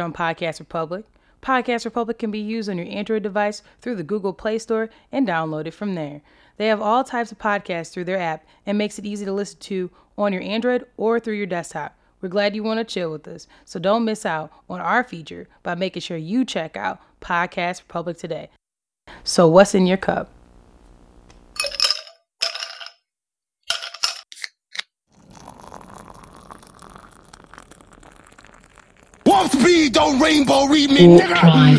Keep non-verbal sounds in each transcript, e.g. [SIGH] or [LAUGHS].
on Podcast Republic. Podcast Republic can be used on your Android device through the Google Play Store and download it from there. They have all types of podcasts through their app and makes it easy to listen to on your Android or through your desktop. We're glad you want to chill with us, so don't miss out on our feature by making sure you check out Podcast Republic today. So, what's in your cup? Don't rainbow read me, nigga.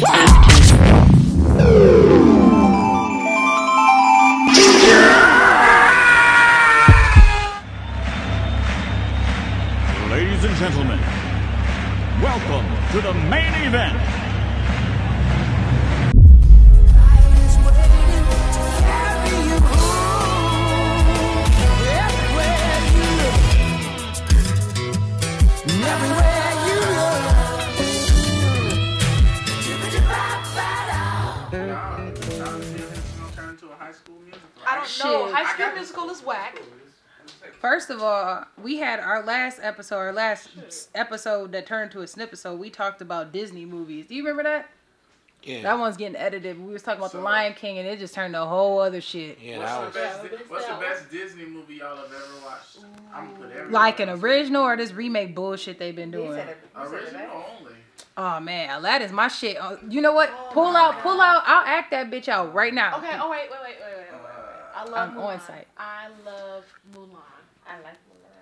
Ladies and gentlemen, welcome to the main event. I don't know. Shit. High School Musical is whack. First of all, we had our last episode, our last episode that turned to a snippet. So we talked about Disney movies. Do you remember that? Yeah. That one's getting edited. We was talking about So- the Lion King, and it just turned to a whole other shit. yeah, What's that the best? Di- what's the best Disney movie y'all have ever watched? I'm gonna put every Like an original or this remake bullshit they've been doing. said it. You said it, Original only. Oh man, Aladdin's my shit. Oh, you know what? Oh pull out, pull out. I'll act that bitch out right now. Okay. Oh wait, wait, wait. wait. I love I'm Mulan. on site. I love Mulan. I like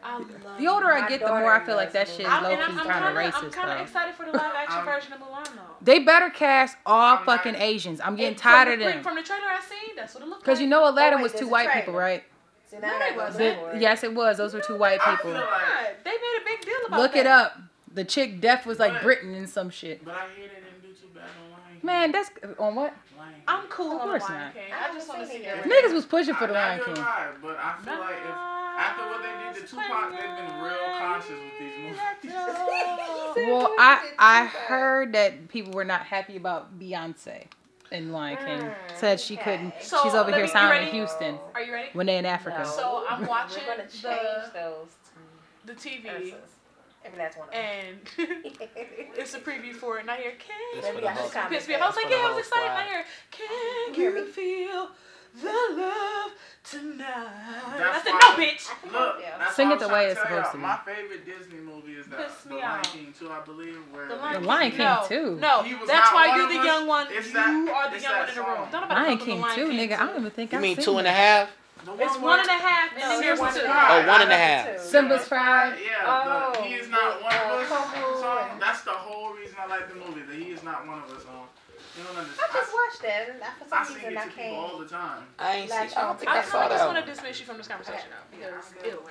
I Mulan. love. The older I get, the more I feel like that shit is low I'm, key and I'm, I'm kind of kinda, I'm kind of excited for the live action version of Mulan though. They better cast all I'm fucking not- Asians. I'm getting And tired from of the, them. From the trailer I seen, that's what it looked like. Cause you know Aladdin oh, wait, was two white people, right? See, now No, I it wasn't. The- yes, it was. Those were two white people. like, they made a big deal about Look that. it up. The chick deaf was like But- Britain and some shit. but I hear they didn't do too bad on Lion King. Man, that's on what? Lion King. I'm cool Of on course Lion not. King. I I just want to seen see it yet. everything. Niggas was pushing for the I- Lion King. have I, but I feel like if after what they did to Tupac, they've been real cautious with these movies. [LAUGHS] Well, I I heard that people were not happy about Beyonce in Lion King. Hmm, Said she couldn't. So, She's over here me- you signing in? Houston Are you ready? when they in Africa. No. So I'm watching We're gonna change the those the TV verses. Every last one. of them. and [LAUGHS] it's a preview for it, and I hear "Can for Maybe the I should whole- comment Piss me off. I was like, yeah, I was excited. And I squad. hear, can Hear you me? feel the love tonight? I That's said, no, bitch. Look, Yeah. that's Sing it the way it's supposed to be. My favorite Disney movie is that Piss The Lion off. King too. I believe where The Lion, The Lion King, no, too. No, He was that's why you're the young one. It's you that- are the young that one in the room. Don't nobody Lion fuck with King the Lion too, nigga. I don't even think I've mean seen two and a that. half? The It's one one and where- a half, and No, then there's one two. and a half. Oh, one and a I half. love it too. Simba's Pride. Yeah, Oh, the, he is not one of oh, us. Como song. That's the whole reason I like the movie. That he is not one of us. Song. You don't I understand. just watched that, and I- for I some sing reason it I to people all can't. the time. I ain't see. I Latch don't think to I I saw kind of just that want one. to dismiss you from this conversation now because ew.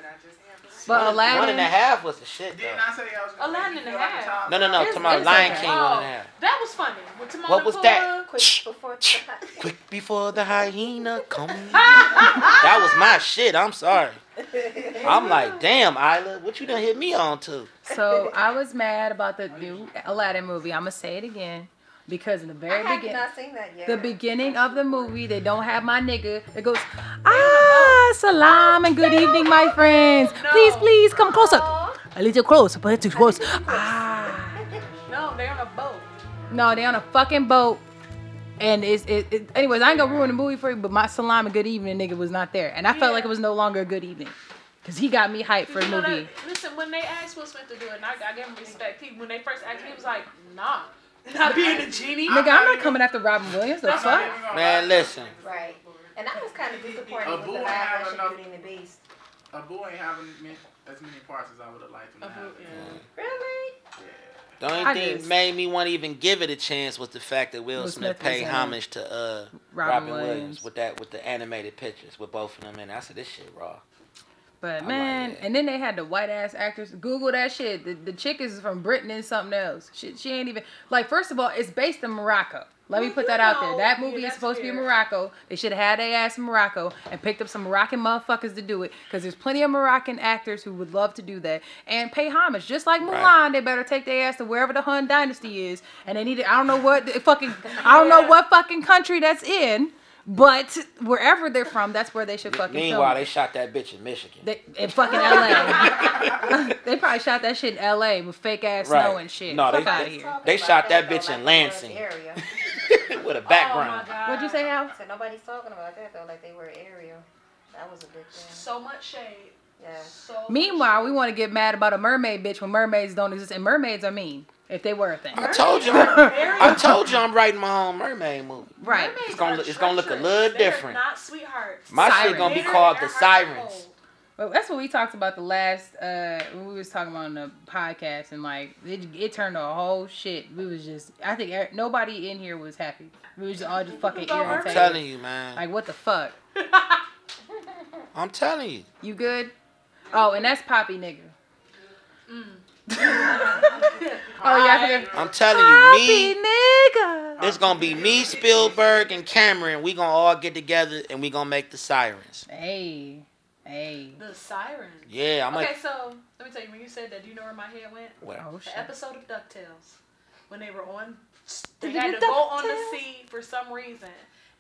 But One- Aladdin. One and a half was the shit Didn't though. I say I was gonna Aladdin and a half. No, no, no. It's- Tomorrow, it's Lion okay. King one and a oh, half. That was funny. With Timon What and was Pumbaa. that? Quick before Quick before the hyena comes. [LAUGHS] that was my shit. I'm sorry. I'm [LAUGHS] like, damn, Isla, what you done hit me on to? So I was mad about the new Aladdin movie. I'm gonna say it again because in the I very have beginning, not seen that yet. the beginning of the movie, they don't have my nigga. It goes, ah, salam and good evening, my friends. Please, please come closer. A little closer, but too close. Ah. No, they're on a boat. No, they're on a fucking boat. And it's it, it anyways, I ain't gonna ruin the movie for you, but my salam and good evening nigga was not there. And I felt like it was no longer a good evening. Cause he got me hyped for the movie. that- listen, when they asked Will Smith to do it, and I, I gave him respect. He, when they first asked him, he was like, "Nah, not being a genie." Nigga, I'm not coming after Robin Williams. The I'm fuck? Man, listen. Right. And I was kind of disappointed A with the ain't live have action enough- Beauty and the Beast. Abu ain't having as many parts as I would have liked him to have. Really? The only I thing just- made me want to even give it a chance was the fact that Will, Will Smith, Smith paid homage to uh, Robin Robin, Williams. Williams. with that with the animated pictures with both of them in. it. I said this shit raw. But like man, that. and then they had the white ass actors. Google that shit. The, the chick is from Britain and something else. She, she ain't even like. First of all, it's based in Morocco. Let me put that out there. know, That yeah, movie is that's supposed to be in Morocco. They should have had their ass in Morocco and picked up some Moroccan motherfuckers to do it. Because there's plenty of Moroccan actors who would love to do that and pay homage. Just like Mulan, Right. they better take their ass to wherever the Hun dynasty is. And they need to, I don't know what the fucking, I don't know [LAUGHS] what fucking country that's in. But wherever they're from, that's where they should fucking Meanwhile, film. they shot that bitch in Michigan. They, in fucking LA. [LAUGHS] [LAUGHS] they probably shot that shit in LA with fake ass Right. snow and shit. No, Fuck they- out of here. They shot that though, bitch like in Lansing Area. [LAUGHS] with a Oh my background. god. What'd you say, Al? So nobody's talking about that though, like they were area. That was a big thing. So much shade. Yeah. So Meanwhile, we want to get mad about a mermaid bitch when mermaids don't exist, and mermaids are mean if they were a thing. I told you, [LAUGHS] I told you, I'm writing my own mermaid movie. Right. Mermaids It's gonna look- it's gonna look a little They're different. Not sweethearts. My Siren. shit gonna be called they're the Sirens. Well, that's what we talked about the last uh we was talking about on the podcast and like it, it turned to a whole shit. We was just I think er- nobody in here was happy. We was just all just fucking About I'm telling you, man. Like what the fuck? I'm telling you. You good? Oh, and that's Poppy nigga. Oh yeah, I forgot. I'm telling you, me. nigga. It's gonna be me, Spielberg, and Cameron. We gonna all get together and we gonna make the Sirens. Hey, hey. The sirens. Yeah, I'm Okay, like, so let me tell you, when you said that, do you know where my head went? well, Oh shit. The episode of DuckTales. When they were on, they The had to go on the sea for some reason.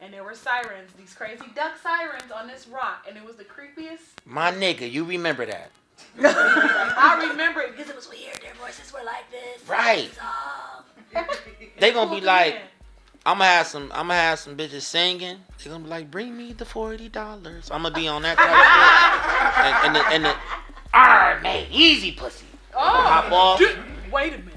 And there were sirens, these crazy duck sirens on this rock. And it was the creepiest. my nigga, you remember that, I remember it because it was weird. Their voices were like this. right? [LAUGHS] They gonna be like, I'm gonna have some, I'm gonna have some bitches singing. They gonna be like, bring me the forty dollars. I'm gonna be on that type of shit. And, and the, and the, man, easy pussy. Hop oh, off. wait a minute.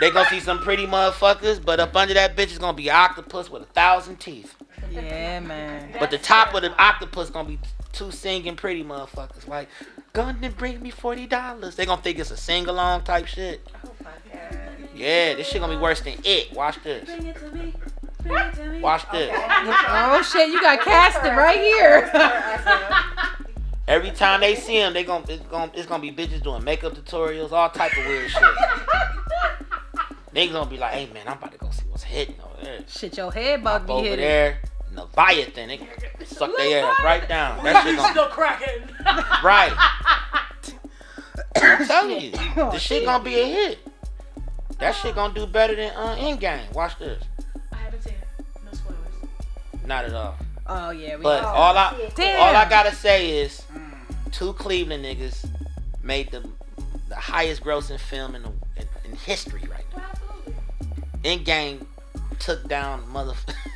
They gonna see some pretty motherfuckers, but up under that bitch is gonna be an octopus with a thousand teeth. Yeah, man. But the top of the octopus gonna be two singing pretty motherfuckers. Like, gonna bring me forty dollars. They gonna think it's a sing along type shit. Oh my god. Yeah, this shit gonna be worse than it. Watch this. Bring it to me. Bring it to me. Watch this. Oh shit, you got casted right here. Every time they see him, they gonna it's gonna it's gonna be bitches doing makeup tutorials, all type of weird shit. [LAUGHS] They gonna be like, hey man, I'm about to go see what's hitting over there. Shit, your head about to be Over hit. there, Leviathan, they suck their ass right down. That shit gonna Still cracking. [LAUGHS] Right. I'm telling you, [LAUGHS] the shit gonna be a hit. That shit gonna do better than uh, Endgame. Watch this. I haven't seen it. No spoilers. Not at all. Oh yeah, we But Oh, all I. Damn. all I gotta say is two Cleveland niggas made the the highest grossing film in the in, in history right now. Absolutely. Endgame took down mother. [LAUGHS]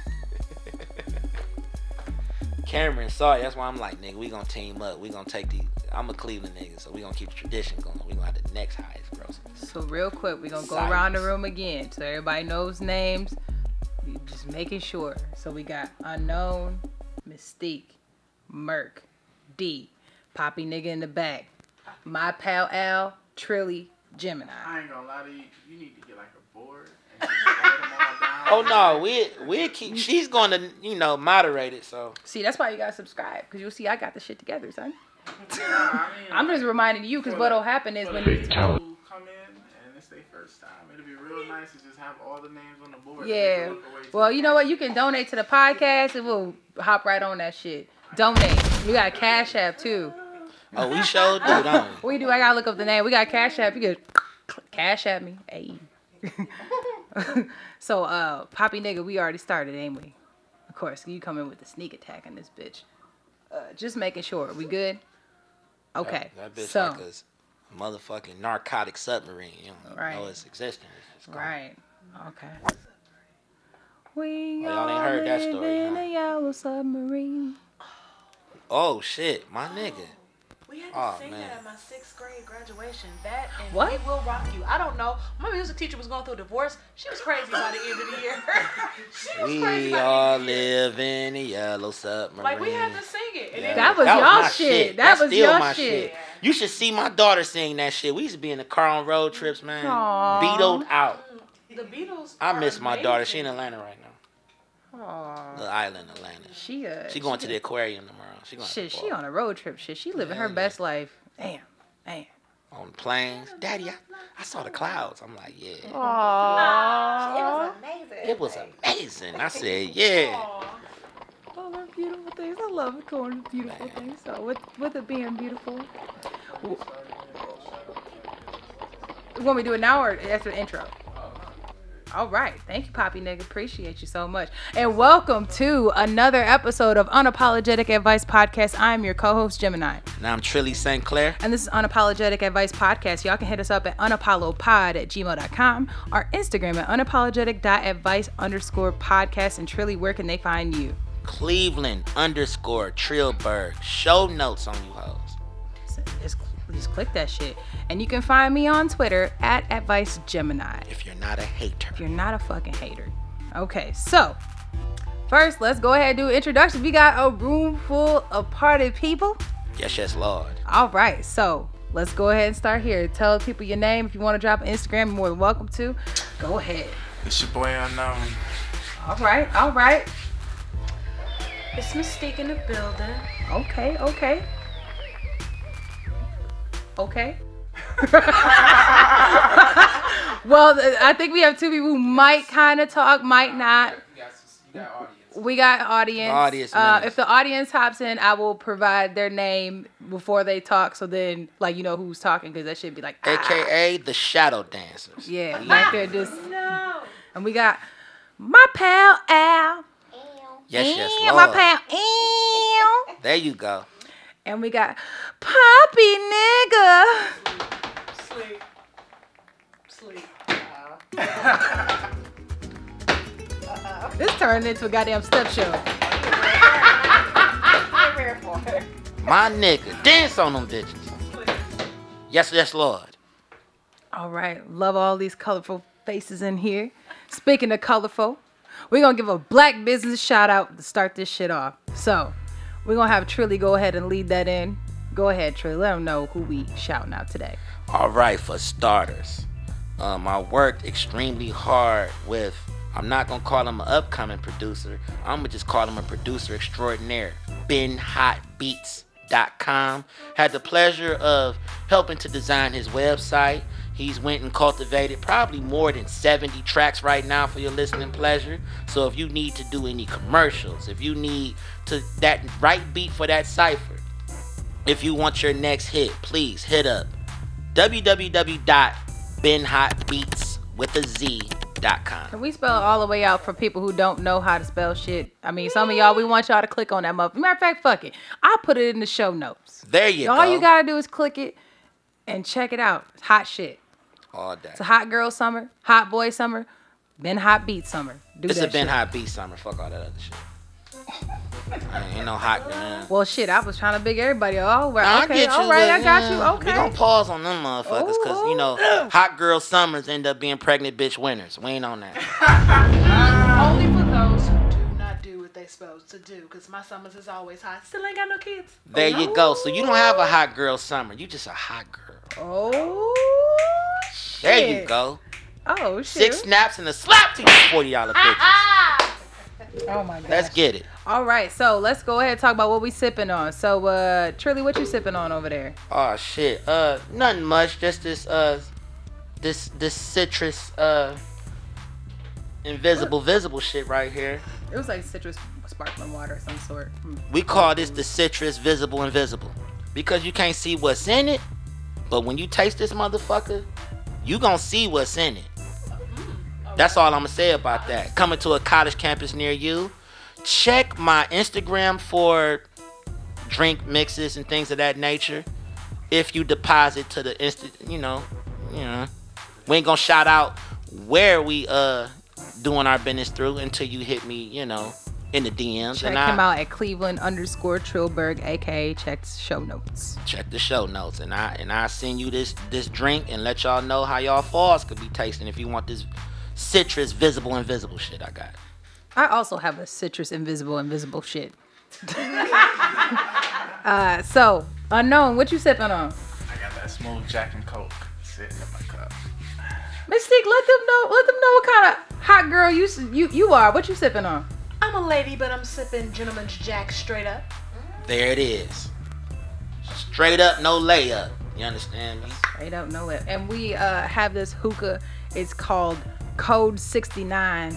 Cameron saw it. That's why I'm like, nigga, we gonna team up. We gonna take the. I'm a Cleveland nigga, so we gonna keep the tradition going. We gonna have the next highest grossing. So real quick, we're gonna go Silence. around the room again so everybody knows names. Just making sure. So we got unknown, Mystique, Merc, D, Poppy nigga in the back, my pal Al, Trilly, Gemini. I ain't gonna lie to you. You need to get like a board and just [LAUGHS] them all down. Oh no, we we keep. She's going to you know moderate it. So See, that's why you gotta subscribe because you'll see I got the shit together, son. Nah, I mean, [LAUGHS] I'm just reminding you because what'll happen is when the you. people come in and it's their first time, it'll be real nice to just have all the names on the board. Yeah. can look away Well, you know what? You can donate to the podcast and we'll hop right on that shit. Donate. We got a Cash App too. Oh, we showed do, don't we? We do. I gotta look up the name. We got Cash App. You can Cash at me. Hey. [LAUGHS] so, uh, Poppy nigga, we already started, ain't we? Of course, you come in with the sneak attack in this bitch. Uh, just making sure. We good? Okay. That, that bitch so, like a motherfucking narcotic submarine. You don't Right. know its existence. It's right. Okay. We Oh, y'all ain't heard that story, in huh? a yellow submarine. Oh shit, my nigga. We had to Oh, sing man. that at my sixth grade graduation. That and What? We Will Rock You. I don't know. My music teacher was going through a divorce. She was crazy by the end of the year. [LAUGHS] she was crazy We by the all end of the year. live in a yellow submarine. Like we had to sing it. And Yeah. then That was y'all my shit. That That's was still y'all my shit. You should see my daughter sing that shit. We used to be in the car on road trips, man. Aw. Beatled out. the Beatles. I are miss my daughter. She in. Atlanta right now. Aw. The island, Atlanta. She uh. She going to the aquarium tomorrow. She going Shit, to she on a road trip. Shit, she living her Yeah, yeah. best life. Damn, damn. on planes. Daddy, I, I saw the clouds. I'm like, yeah. It Aww. was amazing. It was amazing. I said, [LAUGHS] yeah. Aw. All our beautiful things. I love going to beautiful things. So with with it being beautiful, w- want me to do it now or after the intro? All right. Thank you, Poppy nigga. Appreciate you so much. And welcome to another episode of Unapologetic Advice Podcast. I'm your co-host, Gemini. Now I'm Trilly St. Clair. And this is Unapologetic Advice Podcast. Y'all can hit us up at unapollopod at gmail.com, our Instagram at unapologetic.advice underscore podcast. And Trilly, where can they find you? Cleveland underscore Trillberg. Show notes on you hoes. Just, just click that shit. And you can find me on Twitter at Advice Gemini. If you're not a hater. If you're not a fucking hater. Okay, so first, let's go ahead and do introductions. We got a room full of party people. Yes, yes, Lord. All right, so let's go ahead and start here. Tell people your name. If you want to drop an Instagram, you're more than welcome to. Go ahead. It's your boy unknown. All right, all right. It's Mystique in the building. Okay, okay. Okay. [LAUGHS] well, I think we have two people who might kind of talk, might not. You got, you got audience. We got audience. Audience Uh, if the audience hops in, I will provide their name before they talk, so then like you know who's talking, because that should be like ah. AKA the Shadow Dancers. Yeah, right there, just. And we got my pal Al. Yes, yes, Ew, my pal Al. There you go. And we got Poppy nigga. Sleep. Sleep. sleep. This turned into a goddamn step show. [LAUGHS] My nigga. Dance on them bitches. Yes, yes, Lord. All right, love all these colorful faces in here. Speaking of colorful, we're gonna give a black business shout out to start this shit off. So, we're gonna have Trilly go ahead and lead that in. Go ahead, Trilly. Let them know who we shouting out today. All right, for starters, um, I worked extremely hard with. I'm not gonna call him an upcoming producer. I'm gonna just call him a producer extraordinaire. BenHotBeats.com. Had the pleasure of helping to design his website. He's went and cultivated probably more than 70 tracks right now for your listening pleasure. So if you need to do any commercials, if you need to that right beat for that cipher, if you want your next hit, please hit up www.benhotbeats with a Z.com. Can we spell it all the way out for people who don't know how to spell shit? I mean, some of y'all, we want y'all to click on that motherfucker. Matter of fact, fuck it. I'll put it in the show notes. There you all go. All you gotta do is click it and check it out. It's hot shit. All day. It's a hot girl summer, hot boy summer, Ben Hot Beat summer. Do It's a Ben shit. Hot Beat summer. Fuck all that other shit. I ain't no hot man. Well, shit, I was trying to big everybody. Oh, right. Nah, I okay, get you, all right, but, I got yeah, you. We Okay. gonna pause on them motherfuckers because you know hot girl summers end up being pregnant bitch winners. We ain't on that. [LAUGHS] Only for those who do not do what they supposed to do. Because my summers is always hot. Still ain't got no kids. There you go. So you don't have a hot girl summer. You just a hot girl. Oh, shit. There you go. Oh, shit. Six snaps and a slap to you forty dollar [LAUGHS] bitches. Oh, my God. Let's get it. All right, so let's go ahead and talk about what we sipping on. So, uh, Trilly, what you sipping on over there? Oh shit. Uh, nothing much. Just this uh, this this citrus uh, invisible visible shit right here. It was like citrus sparkling water of some sort. Hmm. We call this the citrus visible invisible because you can't see what's in it, but when you taste this motherfucker, you gonna see what's in it. That's all I'm gonna say about that. Coming to a college campus near you. Check my Instagram for drink mixes and things of that nature. If you deposit to the instant, you know, you know, we ain't gonna shout out where we uh doing our business through until you hit me, you know, in the DMs. Check and I, him out at Cleveland underscore Trillberg, aka check show notes. check the show notes and I and I send you this this drink and let y'all know how y'all falls could be tasting if you want this citrus visible invisible shit I got. I also have a citrus invisible invisible shit. [LAUGHS] uh, so unknown, what you sipping on? I got that smooth Jack and Coke sitting in my cup. Mystique, let them know. Let them know what kind of hot girl you you you are. What you sipping on? I'm a lady, but I'm sipping Gentleman's Jack straight up. There it is. Straight up, no layup. You understand me? Straight up, no lip. And we uh, have this hookah. It's called Code 69.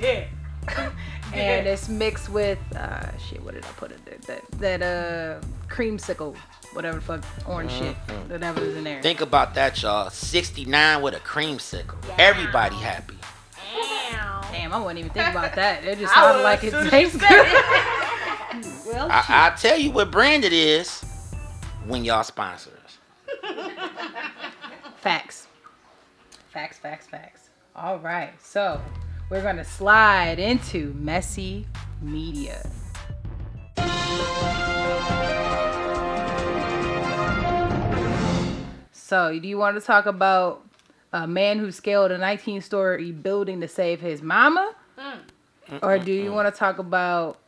Yeah. [LAUGHS] and it's mixed with uh shit. What did I put in there? That that uh creamsicle, whatever the fuck orange shit, whatever is in there. Think about that, y'all. 69 with a creamsicle. Everybody happy. Damn, I wouldn't even think about that. It just [LAUGHS] I sounded like it tastes good. well, [LAUGHS] I, shit. I tell you what brand it is when y'all sponsor us. Facts. Facts, facts, facts. All right. So we're going to slide into messy media. So, do you want to talk about a man who scaled a 19 story building to save his mama? Or do you want to talk about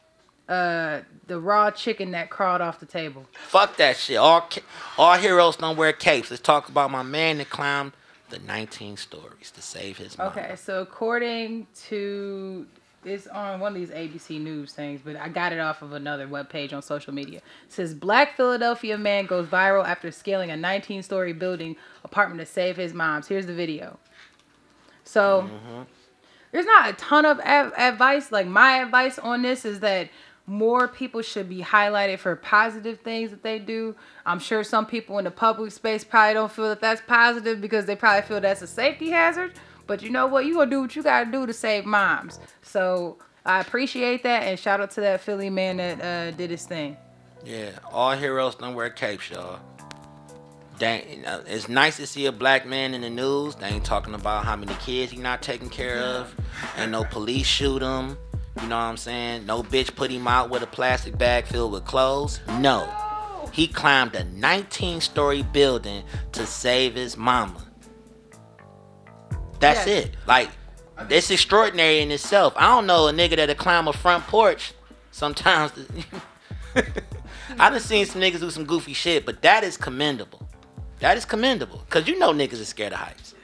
uh, the raw chicken that crawled off the table? Fuck that shit. All all heroes don't wear capes. Let's talk about my man that climbed the 19 stories to save his mama. Okay, so according to it's on one of these ABC News things, but I got it off of another webpage on social media. It says Black Philadelphia man goes viral after scaling a 19-story building apartment to save his moms. Here's the video. So mm-hmm. there's not a ton of av- advice. Like my advice on this is that more people should be highlighted for positive things that they do. I'm sure some people in the public space probably don't feel that that's positive because they probably feel that's a safety hazard. But you know what? You gonna do what you gotta do to save moms. So I appreciate that and shout out to that Philly man that uh, did his thing. Yeah, all heroes don't wear capes, y'all. Dang, it's nice to see a black man in the news. They ain't talking about how many kids he not taking care of. and no police shoot him. You know what I'm saying? No bitch put him out with a plastic bag filled with clothes. No. He climbed a 19 story building to save his mama. That's Yes. it. Like, it's extraordinary in itself. I don't know a nigga that'll climb a front porch sometimes. [LAUGHS] I done seen some niggas do some goofy shit, but that is commendable. That is commendable. Cause you know niggas is scared of heights.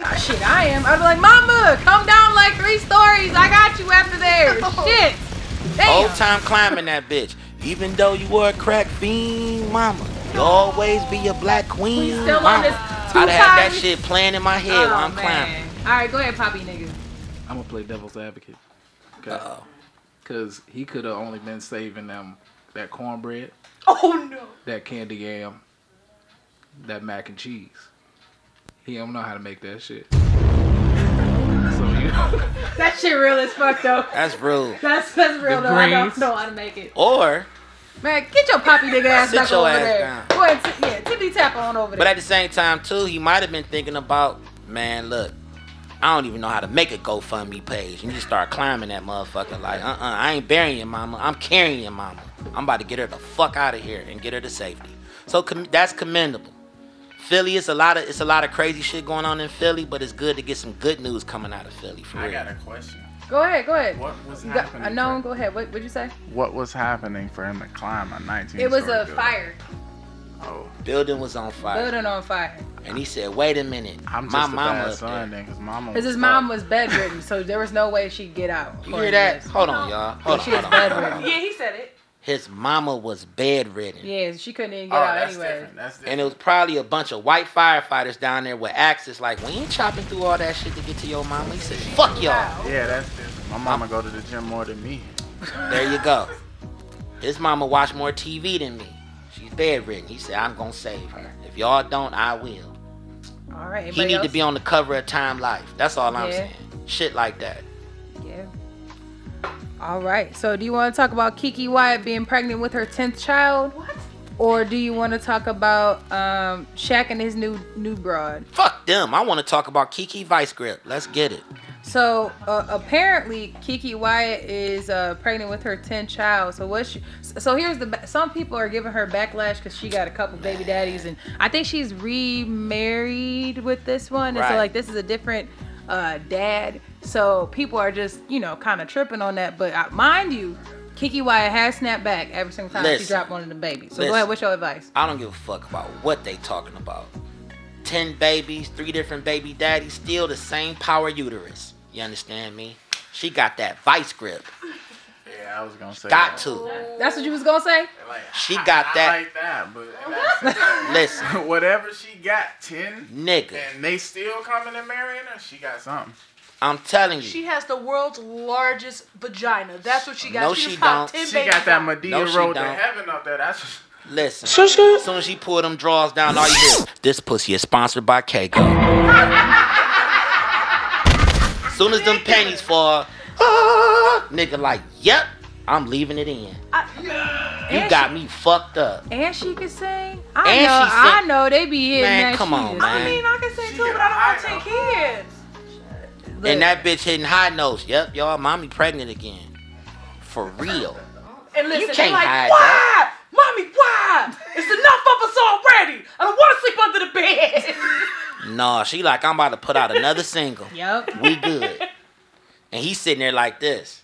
Ah, shit, I am. I'd be like, Mama, come down like three stories. I got you after there. [LAUGHS] Shit. Damn. Old time climbing that bitch. Even though you were a crack fiend, mama, you always be a black queen. We still on mama. this I'd have had that shit playing in my head Oh, while I'm oh, man. climbing. All right, go ahead, Poppy nigga. I'm gonna play devil's advocate. Okay. Uh-oh. Cause he could have only been saving them that cornbread, Oh no. that candy yam, that mac and cheese. He don't know how to make that shit. So you [LAUGHS] That shit real as fuck though. That's real. That's that's real The though. I don't greens. know how to make it. Or, Man, get your poppy [LAUGHS] nigga ass Sit back your over ass there. down. Go ahead, t- yeah, tippy tap on over there. but at the same time too, he might have been thinking about, man, look, I don't even know how to make a GoFundMe page. And you just start climbing that motherfucker like, uh-uh, I ain't burying your mama. I'm carrying your mama. I'm about to get her the fuck out of here and get her to safety. So com- that's commendable. Philly, it's a lot of it's a lot of crazy shit going on in Philly, but it's good to get some good news coming out of Philly for I real. got a question. go ahead, go ahead. What was You got, happening? Uh, I know. for- Go ahead. What would you say? What was happening for him to climb a 19? It was a building? fire. Oh, Building was on fire, Building on fire. and he said, "Wait a minute, I'm my just a mama bad son there." then, cause mama. Cause his was mom was bedridden, so there was no way she'd get out. You hear that? Hold on, y'all. Hold on, She was hold on, bedridden. Yeah, he said it. His mama was bedridden. Yeah, she couldn't even Oh, get out that's anyway. different. That's different. And it was probably a bunch of white firefighters down there with axes. Like, we ain't chopping through all that shit to get to your mama. He said, fuck y'all. yeah, that's different. My mama go to the gym more than me. There you go. His mama watch more TV than me. She's bedridden. He said, I'm going to save her. If y'all don't, I will. All right. He anybody need to be on the cover of Time Life. That's all I'm Yeah. saying. Shit like that. Yeah. All right. So, do you want to talk about Keke Wyatt being pregnant with her tenth child? What? Or do you want to talk about um, Shaq and his new new broad? Fuck them. I want to talk about Keke Vice Grip. Let's get it. So uh, apparently, Keke Wyatt is uh, pregnant with her 10th child. So what? She, so here's the. ba- Some people are giving her backlash because she got a couple baby daddies, and I think she's remarried with this one. And so like this is a different uh, dad. So people are just you know kind of tripping on that. But uh, mind you, Keke Wyatt has snapped back every single time she dropped one of the babies. So Listen. go ahead. What's your advice? I don't give a fuck about what they talking about. Ten babies, three different baby daddies, still the same power uterus. You understand me? She got that vice grip. Yeah, I was gonna say. Got that. to. That's what you was gonna say. Like, She I- got I that- like that, but [LAUGHS] Listen, [LAUGHS] whatever she got, ten, nigga, and they still coming and marrying her. She got something. I'm telling you. She has the world's largest vagina. That's what she got. No, she, she don't. She got that out. Medea No, she road to don't. heaven up there. That's Listen. As soon as she pull them drawers down, all you hear this pussy is sponsored by Keiko. [LAUGHS] Soon as them panties fall, ah, [LAUGHS] nigga like, yep, I'm leaving it in. You And got me fucked up. And she can sing. I And know. she sing- I know they be hitting Man, that come shit. on, I mean, I can sing too, but I don't want ten kids. And that bitch hitting high notes. Yep, y'all, mommy pregnant again. For real. And listen, can't they like, hide why? Mommy, why? It's enough of us already. I don't want to sleep under the bed. [LAUGHS] Nah, she like, I'm about to put out another single. Yep. We good. And he's sitting there like this.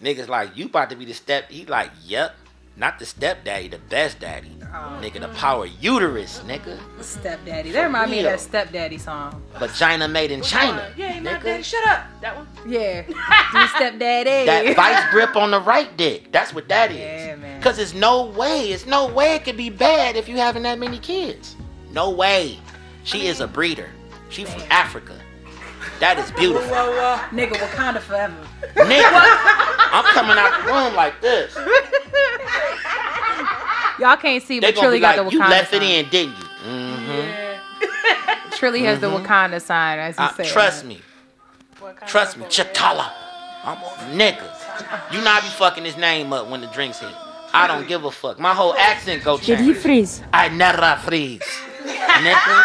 Niggas like, you about to be the step. He like, yep. Not the stepdaddy, the best daddy. Oh. Nigga, the power uterus, nigga. Stepdaddy. That remind me of real. that stepdaddy song. Vagina made in China. Yeah, not nigga. daddy. Shut up. That one. Yeah. [LAUGHS] Do stepdaddy. That vice grip on the right dick. That's what that is. Yeah, man. Cause there's no way, it's no way it could be bad if you having that many kids. No way. She is a breeder. She from Africa. That is beautiful. Nigga, Wakanda forever. Nigga, I'm coming out the room like this. Y'all can't see, but gonna Trilly got like, the you Wakanda left sign. it in, didn't you? Mm-hmm. [LAUGHS] Trilly has the Wakanda sign, as he Uh, said. trust me. Trust me. Chitala. I'm a nigga. You not be fucking his name up when the drinks hit. I don't give a fuck. My whole accent go change. Did he freeze? I never freeze. Nigga.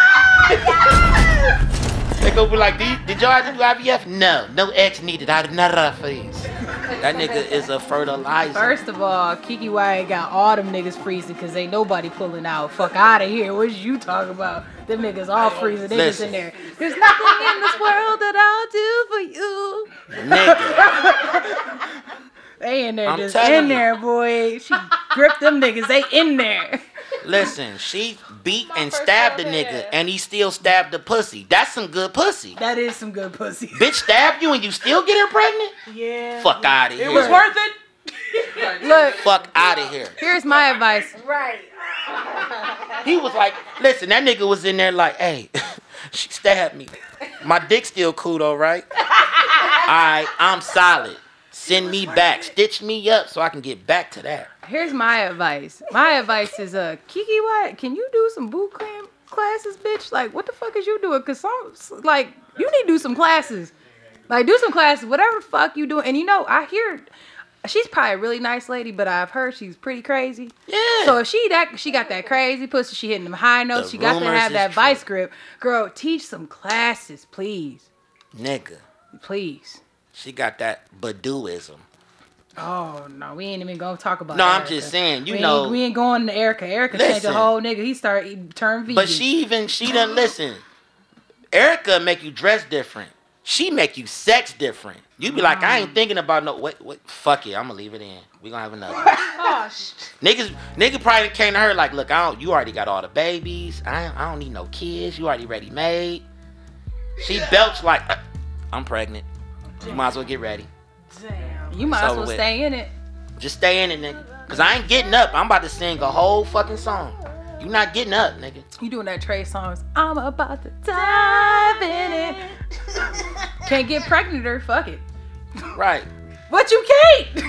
[LAUGHS] they go be like, did, did y'all do IVF? No, no eggs needed. I never freeze. That nigga is a fertilizer. First of all, Keke Wyatt got all them niggas freezing because ain't nobody pulling out. Fuck out of here. What you talking about? Them niggas all freezing. They just in there. There's nothing in this world that I'll do for you. nigga. They in there, I'm just in you. there, boy. She gripped them niggas. They in there. Listen, she beat and stabbed the nigga, there. and he still stabbed the pussy. That's some good pussy. That is some good pussy. Bitch stabbed you and you still get her pregnant? Yeah. Fuck out of here. It was worth it. Look, Fuck out of here. here's my advice. Right. He was like, listen, that nigga was in there like, hey, [LAUGHS] she stabbed me. My dick still cool though, right? Alright, I'm solid. Send me back. Stitch me up so I can get back to that. Here's my advice. My advice is, uh, Keke what? can you do some boot camp classes, bitch? Like, what the fuck is you doing? Cause some, like, you need to do some classes. Like, do some classes, whatever the fuck you doing. And you know, I hear, she's probably a really nice lady, but I've heard she's pretty crazy. Yeah. So if she that she got that crazy pussy, she hitting them high notes. The she got to have that true. vice grip. Girl, teach some classes, please, Nigga, please. she got that Baduizm. Oh no, we ain't even gonna talk about. That. No, I'm just saying, you we know- ain't, we ain't going to Erykah. Erykah changed the Listen. whole nigga. He started eating, turn vegan. But she even she done listen. Erykah make you dress different. She make you sex different. You be like, I ain't thinking about no What? wait, fuck it, I'ma leave it in. We gonna have another. one. [LAUGHS] Oh, Niggas, nigga probably came to her like, look, I don't. You already got all the babies. I, I don't need no kids. You already ready made. She belts like, "Uh, I'm pregnant. You might as well get ready. damn. You might as well with. stay in it. Just stay in it, nigga. Cause I ain't getting up. I'm about to sing a whole fucking song. You not getting up, nigga. You doing that Trey Songz? I'm about to dive in it. [LAUGHS] Can't get pregnant or fuck it. Right. But you can't.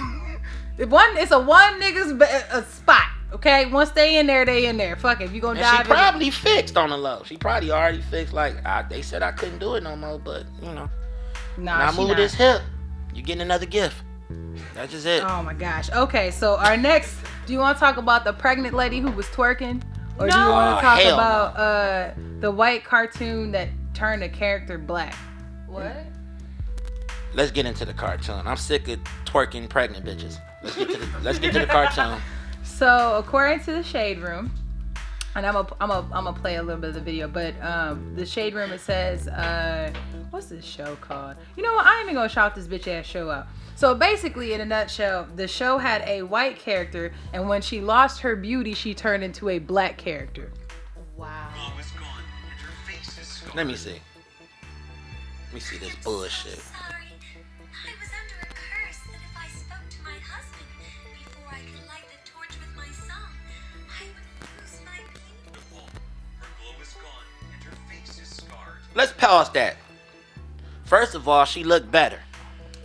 If one, it's a one nigga's a spot. Okay, once they in there, they in there. Fuck it. If you gonna And she dive in it. probably fixed on the low. She probably already fixed. Like I, they said, I couldn't do it no more. But you know, Nah, when I she move not. this hip, you getting another gift. That's just it. Oh my gosh. Okay, so our next. Do you want to talk about the pregnant lady who was twerking, or do you want to talk hell about uh the white cartoon that turned the character black? What? Let's get into the cartoon. I'm sick of twerking pregnant bitches. Let's get to the let's get to the [LAUGHS] cartoon. So according to the Shade Room, and I'm a I'm a I'm gonna play a little bit of the video, but um the Shade Room it says uh what's this show called? You know what? I ain't even gonna shout this bitch ass show out. So basically, in a nutshell, the show had a white character, and when she lost her beauty, she turned into a black character. Wow. Let me see. Let me see this bullshit. Let's pause that. First of all, she looked better.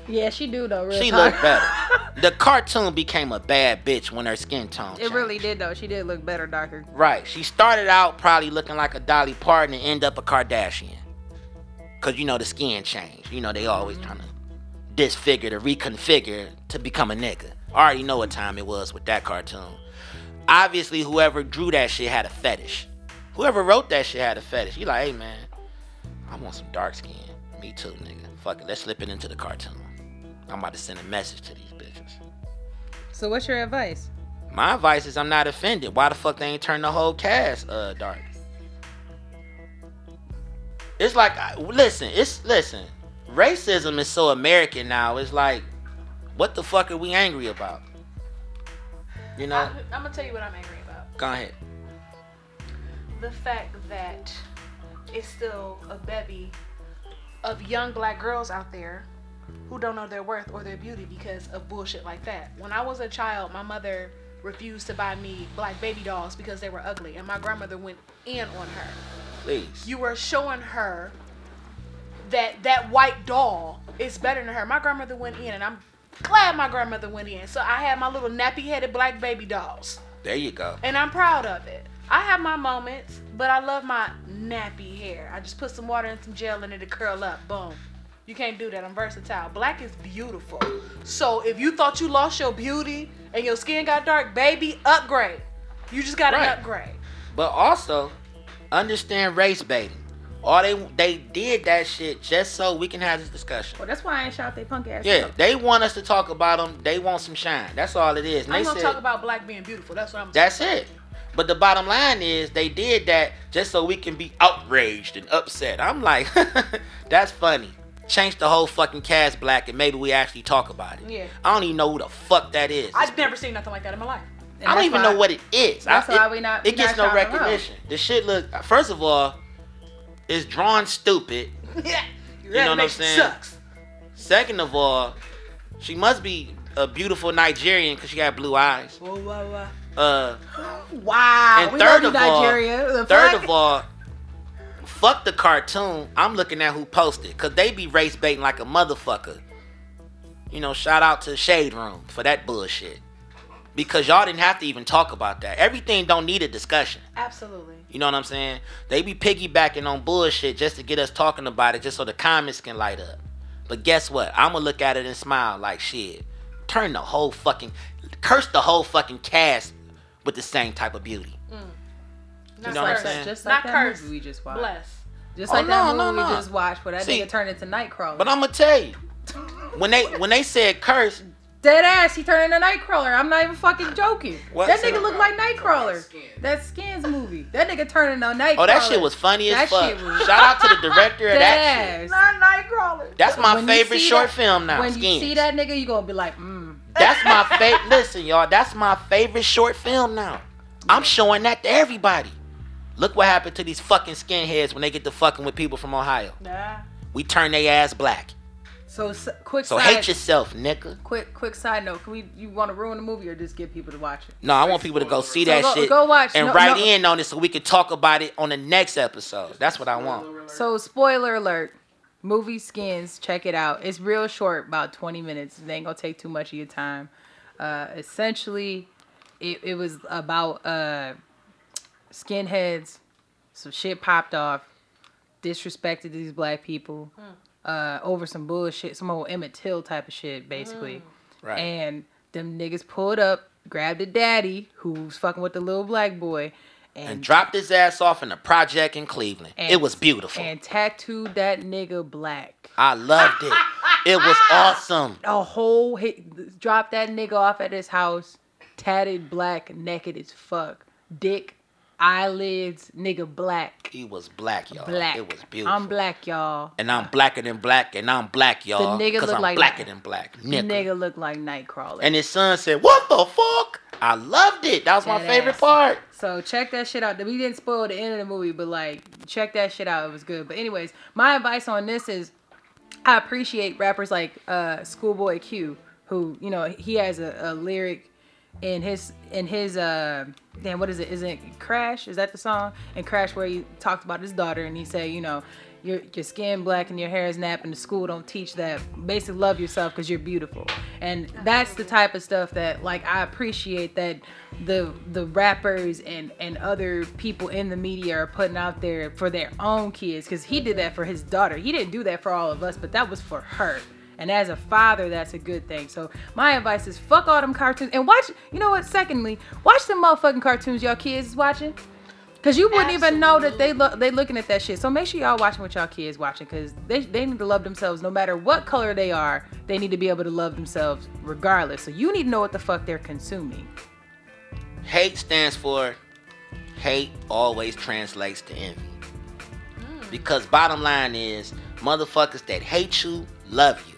Yeah, she do though. Real She talk. looked better. [LAUGHS] The cartoon became a bad bitch when her skin tone. It changed. really did though. She did look better, darker. Right. She started out probably looking like a Dolly Parton and end up a Kardashian. Cause you know the skin changed. You know they always mm-hmm. trying to disfigure to reconfigure to become a nigga. I already know what time it was with that cartoon. Obviously, whoever drew that shit had a fetish. Whoever wrote that shit had a fetish. You like, hey man, I want some dark skin. Me too, nigga. Fuck it, let's slip it into the cartoon. I'm about to send a message to these bitches. So what's your advice? My advice is I'm not offended. Why the fuck they ain't turn the whole cast uh dark? It's like I- listen, it's listen. Racism is so American now. It's like, what the fuck are we angry about? You know, I, I'm gonna tell you what I'm angry about. go ahead. The fact that it's still a bevy of young black girls out there who don't know their worth or their beauty because of bullshit like that. When I was a child, my mother refused to buy me black baby dolls because they were ugly, and my grandmother went in on her. Please. You were showing her that that white doll is better than her. My grandmother went in, and I'm glad my grandmother went in. So I had my little nappy-headed black baby dolls There you go. and I'm proud of it. I have my moments, but I love my nappy hair. I just put some water and some gel in it to curl up. Boom. You can't do that. I'm versatile. Black is beautiful. So if you thought you lost your beauty and your skin got dark, baby, upgrade. You just got to Right. upgrade. But also, understand race baiting. All they they did that shit just so we can have this discussion. Well, that's why I ain't shout they punk ass. Yeah, out. they want us to talk about them. They want some shine. That's all it is. And I'm they gonna said, talk about black being beautiful. That's what I'm. Saying. That's talking it. But the bottom line is they did that just so we can be outraged and upset. I'm like, [LAUGHS] that's funny. Change the whole fucking cast black and maybe we actually talk about it. Yeah. I don't even know who the fuck that is. I've never seen nothing like that in my life. And I don't even why- know what it is. that's I, why it, we not- It gets no shouting them out. recognition. The shit look. First of all, it's drawn stupid. [LAUGHS] yeah. You know what I'm saying? Sucks. Second of all, she must be a beautiful Nigerian because she got blue eyes. Whoa, whoa, whoa. Uh, Wow. and we third of you, all, The third fuck? of all, fuck the cartoon. I'm looking at who posted because they be race baiting like a motherfucker. You know, shout out to Shade Room for that bullshit. Because y'all didn't have to even talk about that. Everything don't need a discussion. Absolutely. You know what I'm saying? They be piggybacking on bullshit just to get us talking about it, just so the comments can light up. But guess what? I'ma look at it and smile like shit. Turn the whole fucking, curse the whole fucking cast with the same type of beauty. Not know what I'm saying? Just Not like that curse. movie we just watched. Bless. Just Oh, like that no, movie no, we just watched where that See, nigga turned into Nightcrawler. But I'ma tell you, when they when they said curse, Dead ass, he turned into Nightcrawler. I'm not even fucking joking. What? That nigga looked like Nightcrawler. Skin. That Skins movie. That nigga turned into Nightcrawler. oh that shit was funny as That fuck. shit was Shout out to the director of that shit. Not Nightcrawler. That's my When favorite short that- film now. When you see that nigga, you gonna be like, mm. That's my favorite. Listen, y'all. That's my favorite short film now. I'm showing that to everybody. Look what happened to these fucking skinheads when they get to fucking with people from Ohio. Nah. We turn their ass black. So s- quick So side, hate yourself, nigga. quick quick side note. Can we? You want to ruin the movie or just get people to watch it? No, I want people to go see So that go- shit go watch. and No- write no. in on it so we can talk about it on the next episode. That's what I want. So spoiler alert. Movie Skins, check it out. It's real short, about 20 minutes. It ain't gonna take too much of your time. Uh, essentially, it, it was about uh, skinheads. Some shit popped off. Disrespected these black people uh, over some bullshit, some old Emmett Till type of shit, basically. Right. And them niggas pulled up, grabbed a daddy who's fucking with the little black boy, and, and dropped his ass off in a project in Cleveland. and- it was beautiful. and tattooed that nigga black. I loved it. It was [LAUGHS] awesome. a whole hit, dropped that nigga off at his house, tatted black, naked as fuck, dick, eyelids, nigga black, He was black, y'all. black. It was beautiful. I'm black, y'all. And I'm blacker than black, and I'm black, y'all. nigga Because look I'm like blacker than black. The Nigga. nigga looked like Nightcrawler. And his son said, What the fuck? I loved it. That was my favorite ass. part. So check that shit out. We didn't spoil the end of the movie, but like check that shit out. It was good. But anyways, my advice on this is I appreciate rappers like uh Schoolboy Q, who, you know, he has a, a lyric in his in his uh damn what is it? Is it Crash? Is that the song? And Crash where he talked about his daughter and he said, you know, your your skin black and your hair is napping. The school don't teach that. Basically, love yourself because you're beautiful, and that's the type of stuff that like I appreciate that the the rappers and and other people in the media are putting out there for their own kids. Because he did that for his daughter. He didn't do that for all of us, but that was for her. And as a father, that's a good thing. So my advice is fuck all them cartoons and watch. You know what? Secondly, watch the motherfucking cartoons y'all kids is watching. Cause you wouldn't even know that they look they looking at that shit. So make sure y'all watching what y'all kids watching, cause they they need to love themselves no matter what color they are. They need to be able to love themselves regardless. So you need to know what the fuck they're consuming. Hate stands for hate always translates to envy. Mm. Because bottom line is motherfuckers that hate you love you.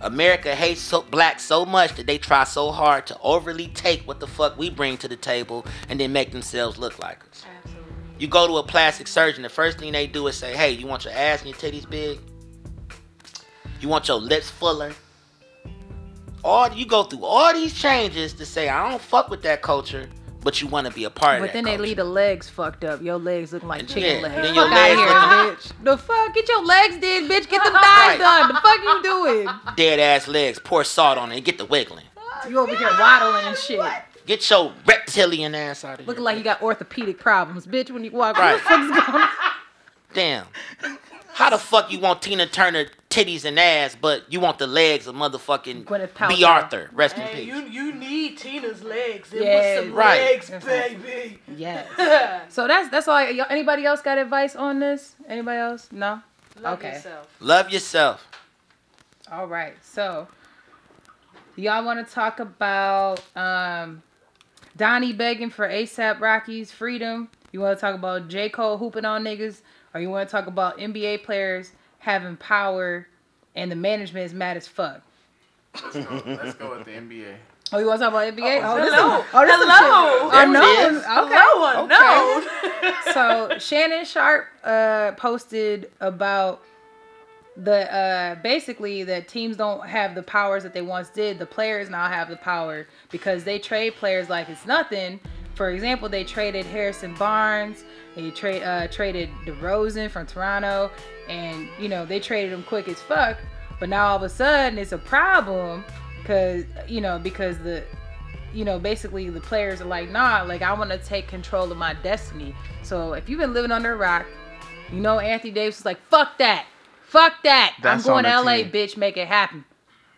America hates so black so much that they try so hard to overly take what the fuck we bring to the table and then make themselves look like us. Absolutely. You go to a plastic surgeon, the first thing they do is say, "Hey, you want your ass and your titties big? You want your lips fuller?" All you go through all these changes to say, "I don't fuck with that culture," but you want to be a part But of that then they leave the legs fucked up. Your legs looking like chicken Yeah, legs. then Fuck your out here, looking- bitch. The fuck? Get your legs did, bitch. Get them thighs Right. done. The fuck you doing? dead ass legs, pour salt on it, and get the wiggling. You over here waddling and shit. Get your reptilian ass out of here. Looking like you got orthopedic problems, bitch, when you walk. Right. What the fuck's going on? Damn. How the fuck you want Tina Turner titties and ass, but you want the legs of motherfucking Gwyneth B. Arthur? Rest in peace. you you need Tina's legs. It Yeah, was some right. legs, That's baby. Yes. [LAUGHS] So that's that's all. I, y'all- anybody else got advice on this? Anybody else? No. Love Okay. yourself. Love yourself. All right. So y'all want to talk about um, Donnie begging for ASAP Rocky's freedom? You want to talk about J Cole hooping on niggas, or you want to talk about NBA players having power and the management is mad as fuck? Let's go, let's go with the NBA. Oh, you want to talk about NBA? Oh, this is- hello. oh, this Hello. shit. There it Unknown. is. Okay. Hello, unknown. [LAUGHS] so Shannon Sharpe uh, posted about the uh, basically that teams don't have the powers that they once did. The players now have the power because they trade players like it's nothing. For example, they traded Harrison Barnes. They trade uh, traded DeRozan from Toronto, and you know they traded him quick as fuck. But now all of a sudden it's a problem because you know because the you know, basically the players are like, nah, like I want to take control of my destiny. So if you've been living under a rock, you know, Anthony Davis was like, fuck that, fuck that. That's I'm going to LA, team. bitch, make it happen,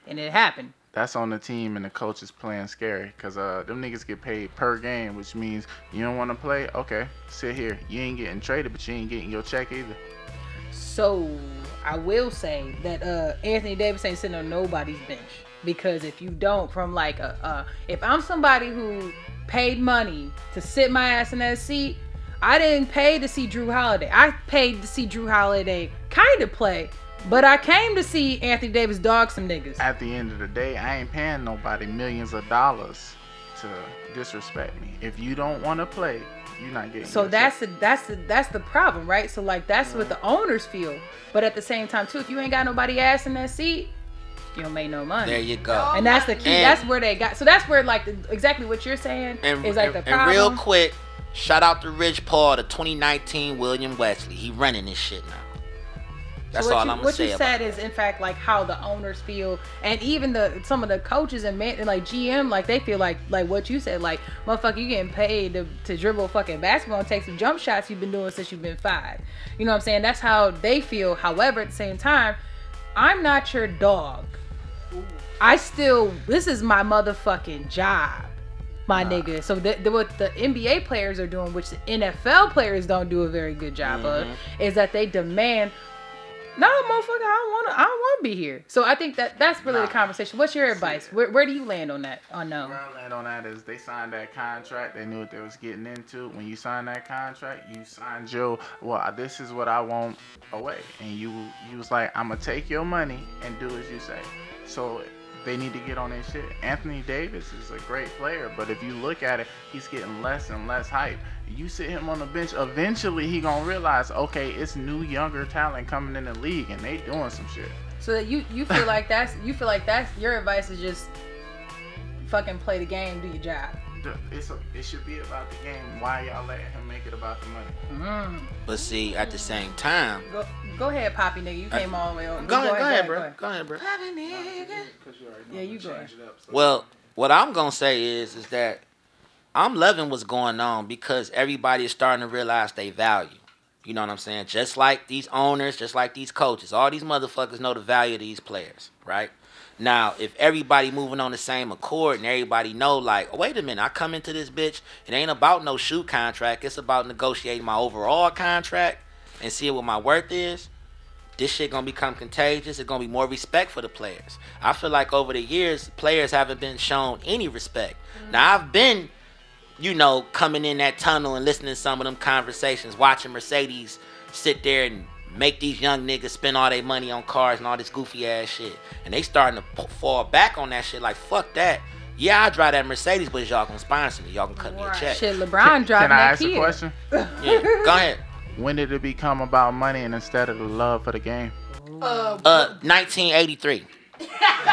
and it happened. That's on the team and the coach is playing scary because uh, them niggas get paid per game, which means you don't want to play. Okay, sit here. You ain't getting traded, but you ain't getting your check either. So I will say that uh, Anthony Davis ain't sitting on nobody's bench because if you don't, from like a, uh, if I'm somebody who paid money to sit my ass in that seat, I didn't pay to see Jrue Holiday. I paid to see Jrue Holiday kind of play, but I came to see Anthony Davis dog some niggas. At the end of the day, I ain't paying nobody millions of dollars to disrespect me. If you don't want to play, you're not getting. So that's check. the that's the that's the problem, right? So like that's what mm-hmm. the owners feel. But at the same time too, if you ain't got nobody ass in that seat, you don't make no money. There you go. and that's the key. And- that's where they got. So that's where like the, exactly what you're saying And, is like and, the and real quick, shout out to Rich Paul, the 2019 William Wesley. He running this shit now. That's so what all you, I'm gonna what you said is, in fact like how the owners feel, and even the some of the coaches and man, like GM, like they feel like like what you said, like motherfucker, you getting paid to, to dribble fucking basketball and take some jump shots you've been doing since you've been five. You know what I'm saying? That's how they feel. However, at the same time, I'm not your dog. I still this is my motherfucking job. My nigga. So the, the, what the NBA players are doing, which the NFL players don't do a very good job of, mm-hmm. is that they demand no, motherfucker, I don't want to. I don't want to be here. So I think that that's really the conversation. What's your advice? Where, where do you land on that? Oh no. Where I land on that is they signed that contract. They knew what they was getting into. When you sign that contract, you signed your well. This is what I want away, and you you was like, I'm gonna take your money and do as you say. So they need to get on their shit. Anthony Davis is a great player, but if you look at it, he's getting less and less hype. You sit him on the bench, eventually he gonna realize, okay, it's new younger talent coming in the league, and they doing some shit. So that you you feel like that's you feel like that's your advice is just fucking play the game, do your job. The, it's a, it should be about the game. Why y'all letting him make it about the money? Mm. But see, at the same time, Go, go ahead, Poppy nigga. You came all the way over. go ahead, go ahead, bro. Go ahead, bro. Yeah, you go ahead. Well, what I'm gonna say is, is that I'm loving what's going on because everybody is starting to realize they value. You know what I'm saying? Just like these owners, just like these coaches, all these motherfuckers know the value of these players, right? Now, if everybody moving on the same accord and everybody know, like, oh, wait a minute, I come into this bitch, it ain't about no shoe contract. It's about negotiating my overall contract and seeing what my worth is this shit gonna become contagious. It's gonna be more respect for the players. I feel like over the years, players haven't been shown any respect. Mm-hmm. Now I've been, you know, coming in that tunnel and listening to some of them conversations, watching Mercedes sit there and make these young niggas spend all their money on cars and all this goofy ass shit, and they starting to fall back on that shit. Like fuck that. Yeah, I drive that Mercedes, but y'all gonna sponsor me. Y'all can cut me a check. Shit, LeBron driving Can I that ask a question? [LAUGHS] Yeah, go ahead. When did it become about money and instead of the love for the game? Uh, 1983.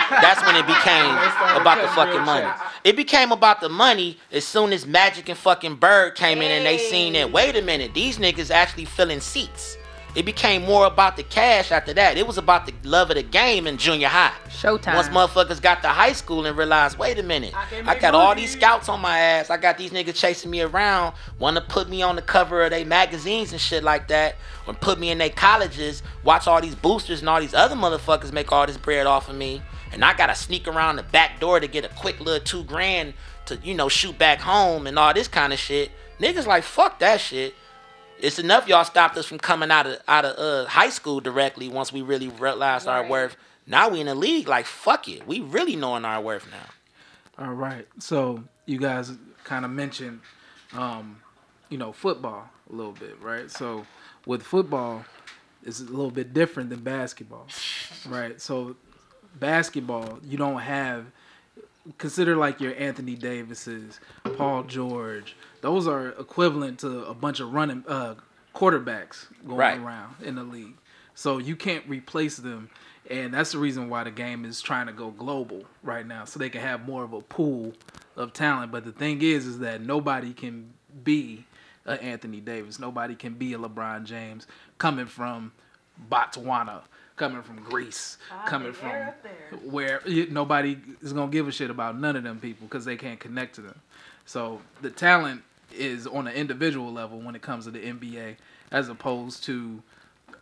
That's when it became about the fucking money. It became about the money as soon as Magic and fucking Bird came in and they seen that. Wait a minute, these niggas actually filling seats. It became more about the cash after that. It was about the love of the game in junior high. Showtime. Once motherfuckers got to high school and realized, wait a minute, can I make got all these scouts on my ass. I got these niggas chasing me around, want to put me on the cover of their magazines and shit like that, or put me in their colleges, watch all these boosters and all these other motherfuckers make all this bread off of me, and I gotta sneak around the back door to get a quick little two grand to, you know, shoot back home and all this kind of shit. Niggas like, fuck that shit. It's enough y'all stopped us from coming out of out of uh, high school directly once we really realized our worth. Now we in the league, like fuck it. We really knowing our worth now. All right. So you guys kind of mentioned, um, you know, football a little bit, right? So with football, it's a little bit different than basketball, [LAUGHS] right? So basketball, you don't have consider like your Anthony Davises, Paul George. Those are equivalent to a bunch of running uh, quarterbacks going Right. around in the league. So you can't replace them, and that's the reason why the game is trying to go global right now, so they can have more of a pool of talent. But the thing is, is that nobody can be a Anthony Davis. Nobody can be a LeBron James coming from Botswana, coming from Greece, coming from where nobody is gonna give a shit about none of them people because they can't connect to them. So the talent is on an individual level when it comes to the NBA, as opposed to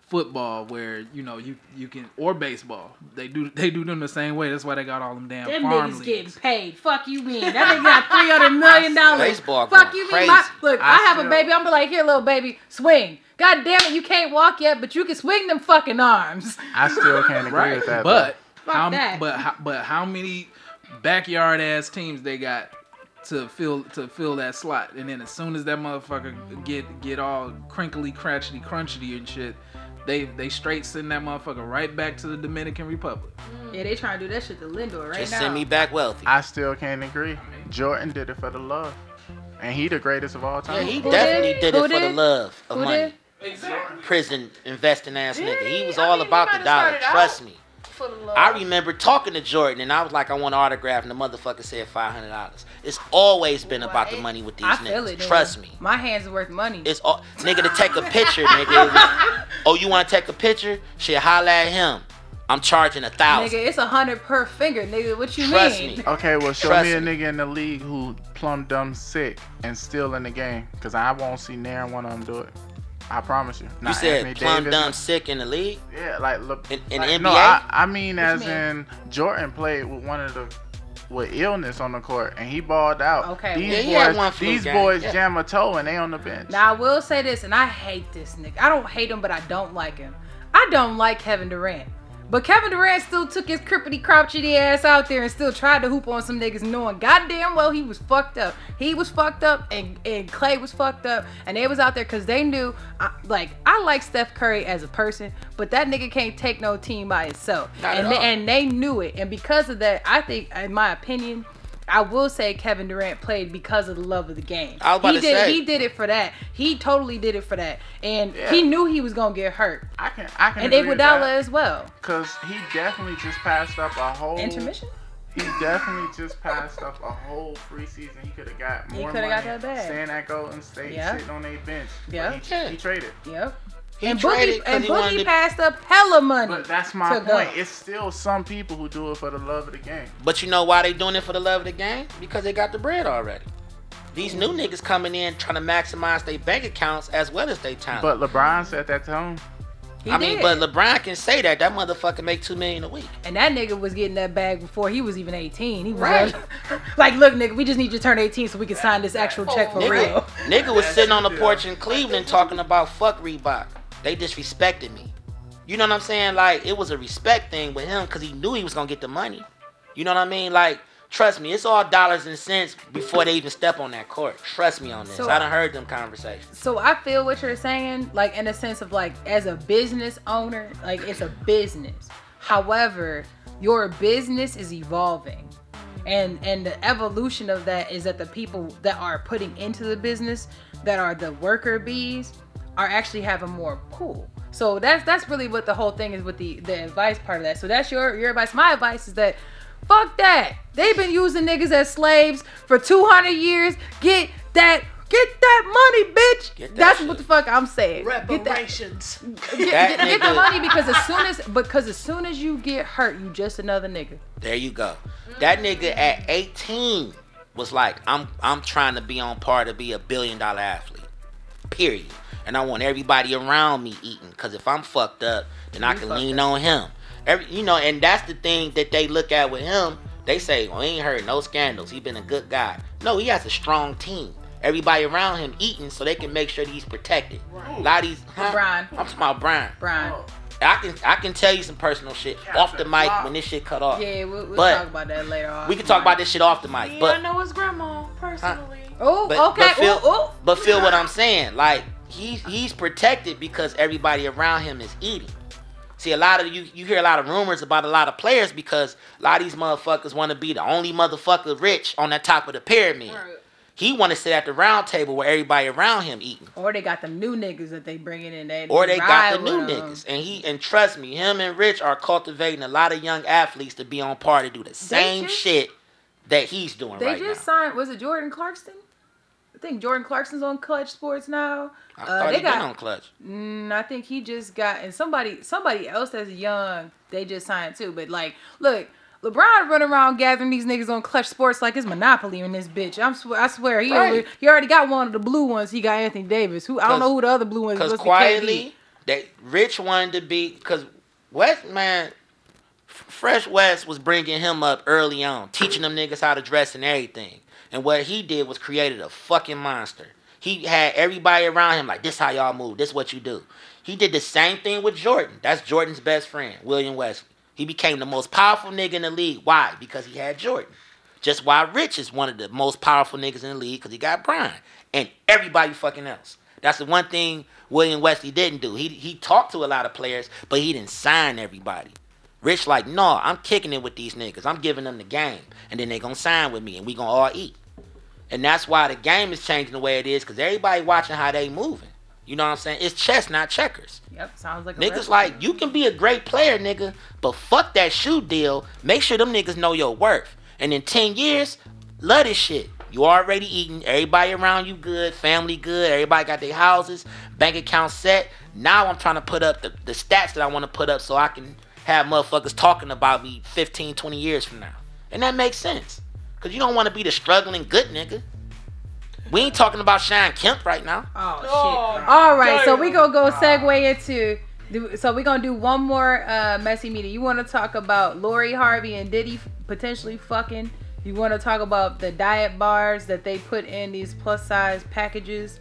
football where you know you you can or baseball. They do they do them the same way. That's why they got all them damn Them farm niggas leagues. getting paid. Fuck you mean? That nigga got three hundred [LAUGHS] million dollars. Baseball Fuck going you mean? My, crazy. look, I I, have still- a baby. I'm be like, here, little baby, swing. God damn it, you can't walk yet, but you can swing them fucking arms. I still can't agree right, with that. but how that. but how, but how many backyard ass teams they got to fill to fill that slot, and then as soon as that motherfucker get get all crinkly, cratchety, crunchy and shit, they they straight send that motherfucker right back to the Dominican Republic. Yeah, they trying to do that shit to Lindor right Just now. send me back wealthy. I still can't agree. Jordan did it for the love, and he the greatest of all Yeah, time. he Who definitely did? did, Who it for the did? love of Who money. did? Prison investing ass nigga. He he? was I all mean, about the dollar. Trust me. Full of love. I remember talking to Jordan and I was like, I want an autograph, and the motherfucker said five hundred dollars. It's always been about the money with these I niggas. feel it. nigga. Trust me. My hands are worth money. It's all nigga to take a [LAUGHS] picture, nigga. Oh, you want to take a picture? Shit, holla at him. I'm charging a thousand. Nigga, it's a hundred per finger, nigga. What you Trust mean? me. Okay, well, show Trust me a me. nigga in the league who plumb dumb sick and still in the game, cause I won't see near one of them do it. I promise you. You said Anthony plum Davis, dumb sick in the league. Yeah, like look In- in like, the No, I, I mean as mean? in Jordan played with one of the with illness on the court and he balled out. Okay, These Yeah, boys, these game, boys yeah. jam a toe and they on the bench. Now I will say this, and I hate this nigga. I don't hate him, but I don't like him. I don't like Kevin Durant. But Kevin Durant still took his crippity crouchity ass out there and still tried to hoop on some niggas knowing goddamn well he was fucked up. He was fucked up and, and Klay was fucked up and they was out there because they knew I, like I like Steph Curry as a person, but that nigga can't take no team by itself. Not and they, and they knew it. And because of that, I think in my opinion, I will say Kevin Durant played because of the love of the game. I was about he to did say. he did it for that. He totally did it for that. And Yeah. he knew he was gonna get hurt. I can I can And agree with Iguodala as well. Cause he definitely just passed up a whole Intermission? He definitely just passed up a whole free season. He could have got more. He more coulda money. got that bag. Staying at Golden State, Yeah. sitting on their bench. Yeah. He, he traded. Yep. He and traded Boogie 'cause and he wanted Boogie to- passed up hella money. But that's my point. go. It's still some people who do it for the love of the game. But you know why they doing it for the love of the game? Because they got the bread already. These new niggas coming in trying to maximize their bank accounts as well as their talent. But LeBron said that tone. He I mean, but LeBron can say that. That motherfucker make two million a week. and that nigga was getting that bag before he was even 18. He was Right. like, [LAUGHS] like, look, nigga, we just need you to turn 18 so we can sign this actual check for Nigga, real. nigga was sitting on the porch in Cleveland talking about fuck Reebok. They disrespected me. You know what I'm saying? Like it was a respect thing with him because he knew he was gonna get the money. You know what I mean? Like trust me, it's all dollars and cents before they even step on that court. Trust me on this. So- I done heard them conversations. So I feel what you're saying, like in a sense of like as a business owner, like it's a business. However, your business is evolving. And and the evolution of that is that the people that are putting into the business that are the worker bees are actually having more pull. So that's that's really what the whole thing is with the the advice part of that. So that's your your advice. My advice is that fuck that. They've been using niggas as slaves for 200 years. Get that get that money, bitch. Get that that's shit. what the fuck I'm saying. Get that Reparations. get, [LAUGHS] get, That get that nigga- money because as soon as because as soon as you get hurt, you just another nigga. There you go. That nigga at 18 was like, I'm I'm trying to be on par to be a billion dollar athlete. Period. And I want everybody around me eating. Cause if I'm fucked up, then I can lean on him. Every you know, and that's the thing that they look at with him. They say, well, he ain't heard no scandals. He been a good guy. No, he has a strong team. Everybody around him eating so they can make sure that he's protected. A lot of these huh? Brian. I'm talking about Brian. Brian. I can I can tell you some personal shit off the mic when this shit cut off. Yeah, we'll, we'll But talk about that later on. We can talk about this shit off the mic, Yeah, I know his grandma personally. Oh, okay. but feel ooh, ooh. but feel what I'm saying. Like he he's protected because everybody around him is eating. See, a lot of you you hear a lot of rumors about a lot of players because a lot of these motherfuckers want to be the only motherfucker rich on the top of the pyramid. He want to sit at the round table where everybody around him eating. Or they got the new niggas that they bringing in. They Or they got the new with 'em. niggas, and he and trust me, him and Rich are cultivating a lot of young athletes to be on par to do the same just- shit that he's doing They right just now. signed. Was it Jordan Clarkson? I think Jordan Clarkson's on Clutch Sports now. I Uh, thought they he been got. on clutch. Mm, I think he just got and somebody somebody else that's young. They just signed too. But like, look, LeBron running around gathering these niggas on Clutch Sports like it's monopoly in this bitch. I'm swear, I swear he Right. already, he already got one of the blue ones. He got Anthony Davis. Who I don't know who the other blue ones. Because quietly, they Rich wanted to be because West man, Fresh West was bringing him up early on, teaching them niggas how to dress and everything. And what he did was created a fucking monster. He had everybody around him like, this is how y'all move. This is what you do. He did the same thing with Jordan. That's Jordan's best friend, William Wesley. He became the most powerful nigga in the league. Why? Because he had Jordan. Just why Rich is one of the most powerful niggas in the league because he got Brian and everybody fucking else. That's the one thing William Wesley didn't do. He he talked to a lot of players, but he didn't sign everybody. Rich like, no, I'm kicking it with these niggas. I'm giving them the game, and then they gonna sign with me, and we gonna all eat. And that's why the game is changing the way it is, cause everybody watching how they moving. You know what I'm saying? It's chess, not checkers. Yep, sounds like a Niggas like you can be a great player, nigga, but fuck that shoe deal. Make sure them niggas know your worth. And in ten years, love this shit. You already eating. Everybody around you good. Family good. Everybody got their houses, bank account set. Now I'm trying to put up the, the stats that I want to put up so I can have motherfuckers talking about me 15, 20 years from now. And that makes sense. Cause you don't want to be the struggling good nigga. We ain't talking about Shawn Kemp right now. Oh, shit. All right, so we gonna go segue into. do- So we gonna do one more uh, messy meeting. You want to talk about Lori Harvey and Diddy potentially fucking? You want to talk about the diet bars that they put in these plus size packages?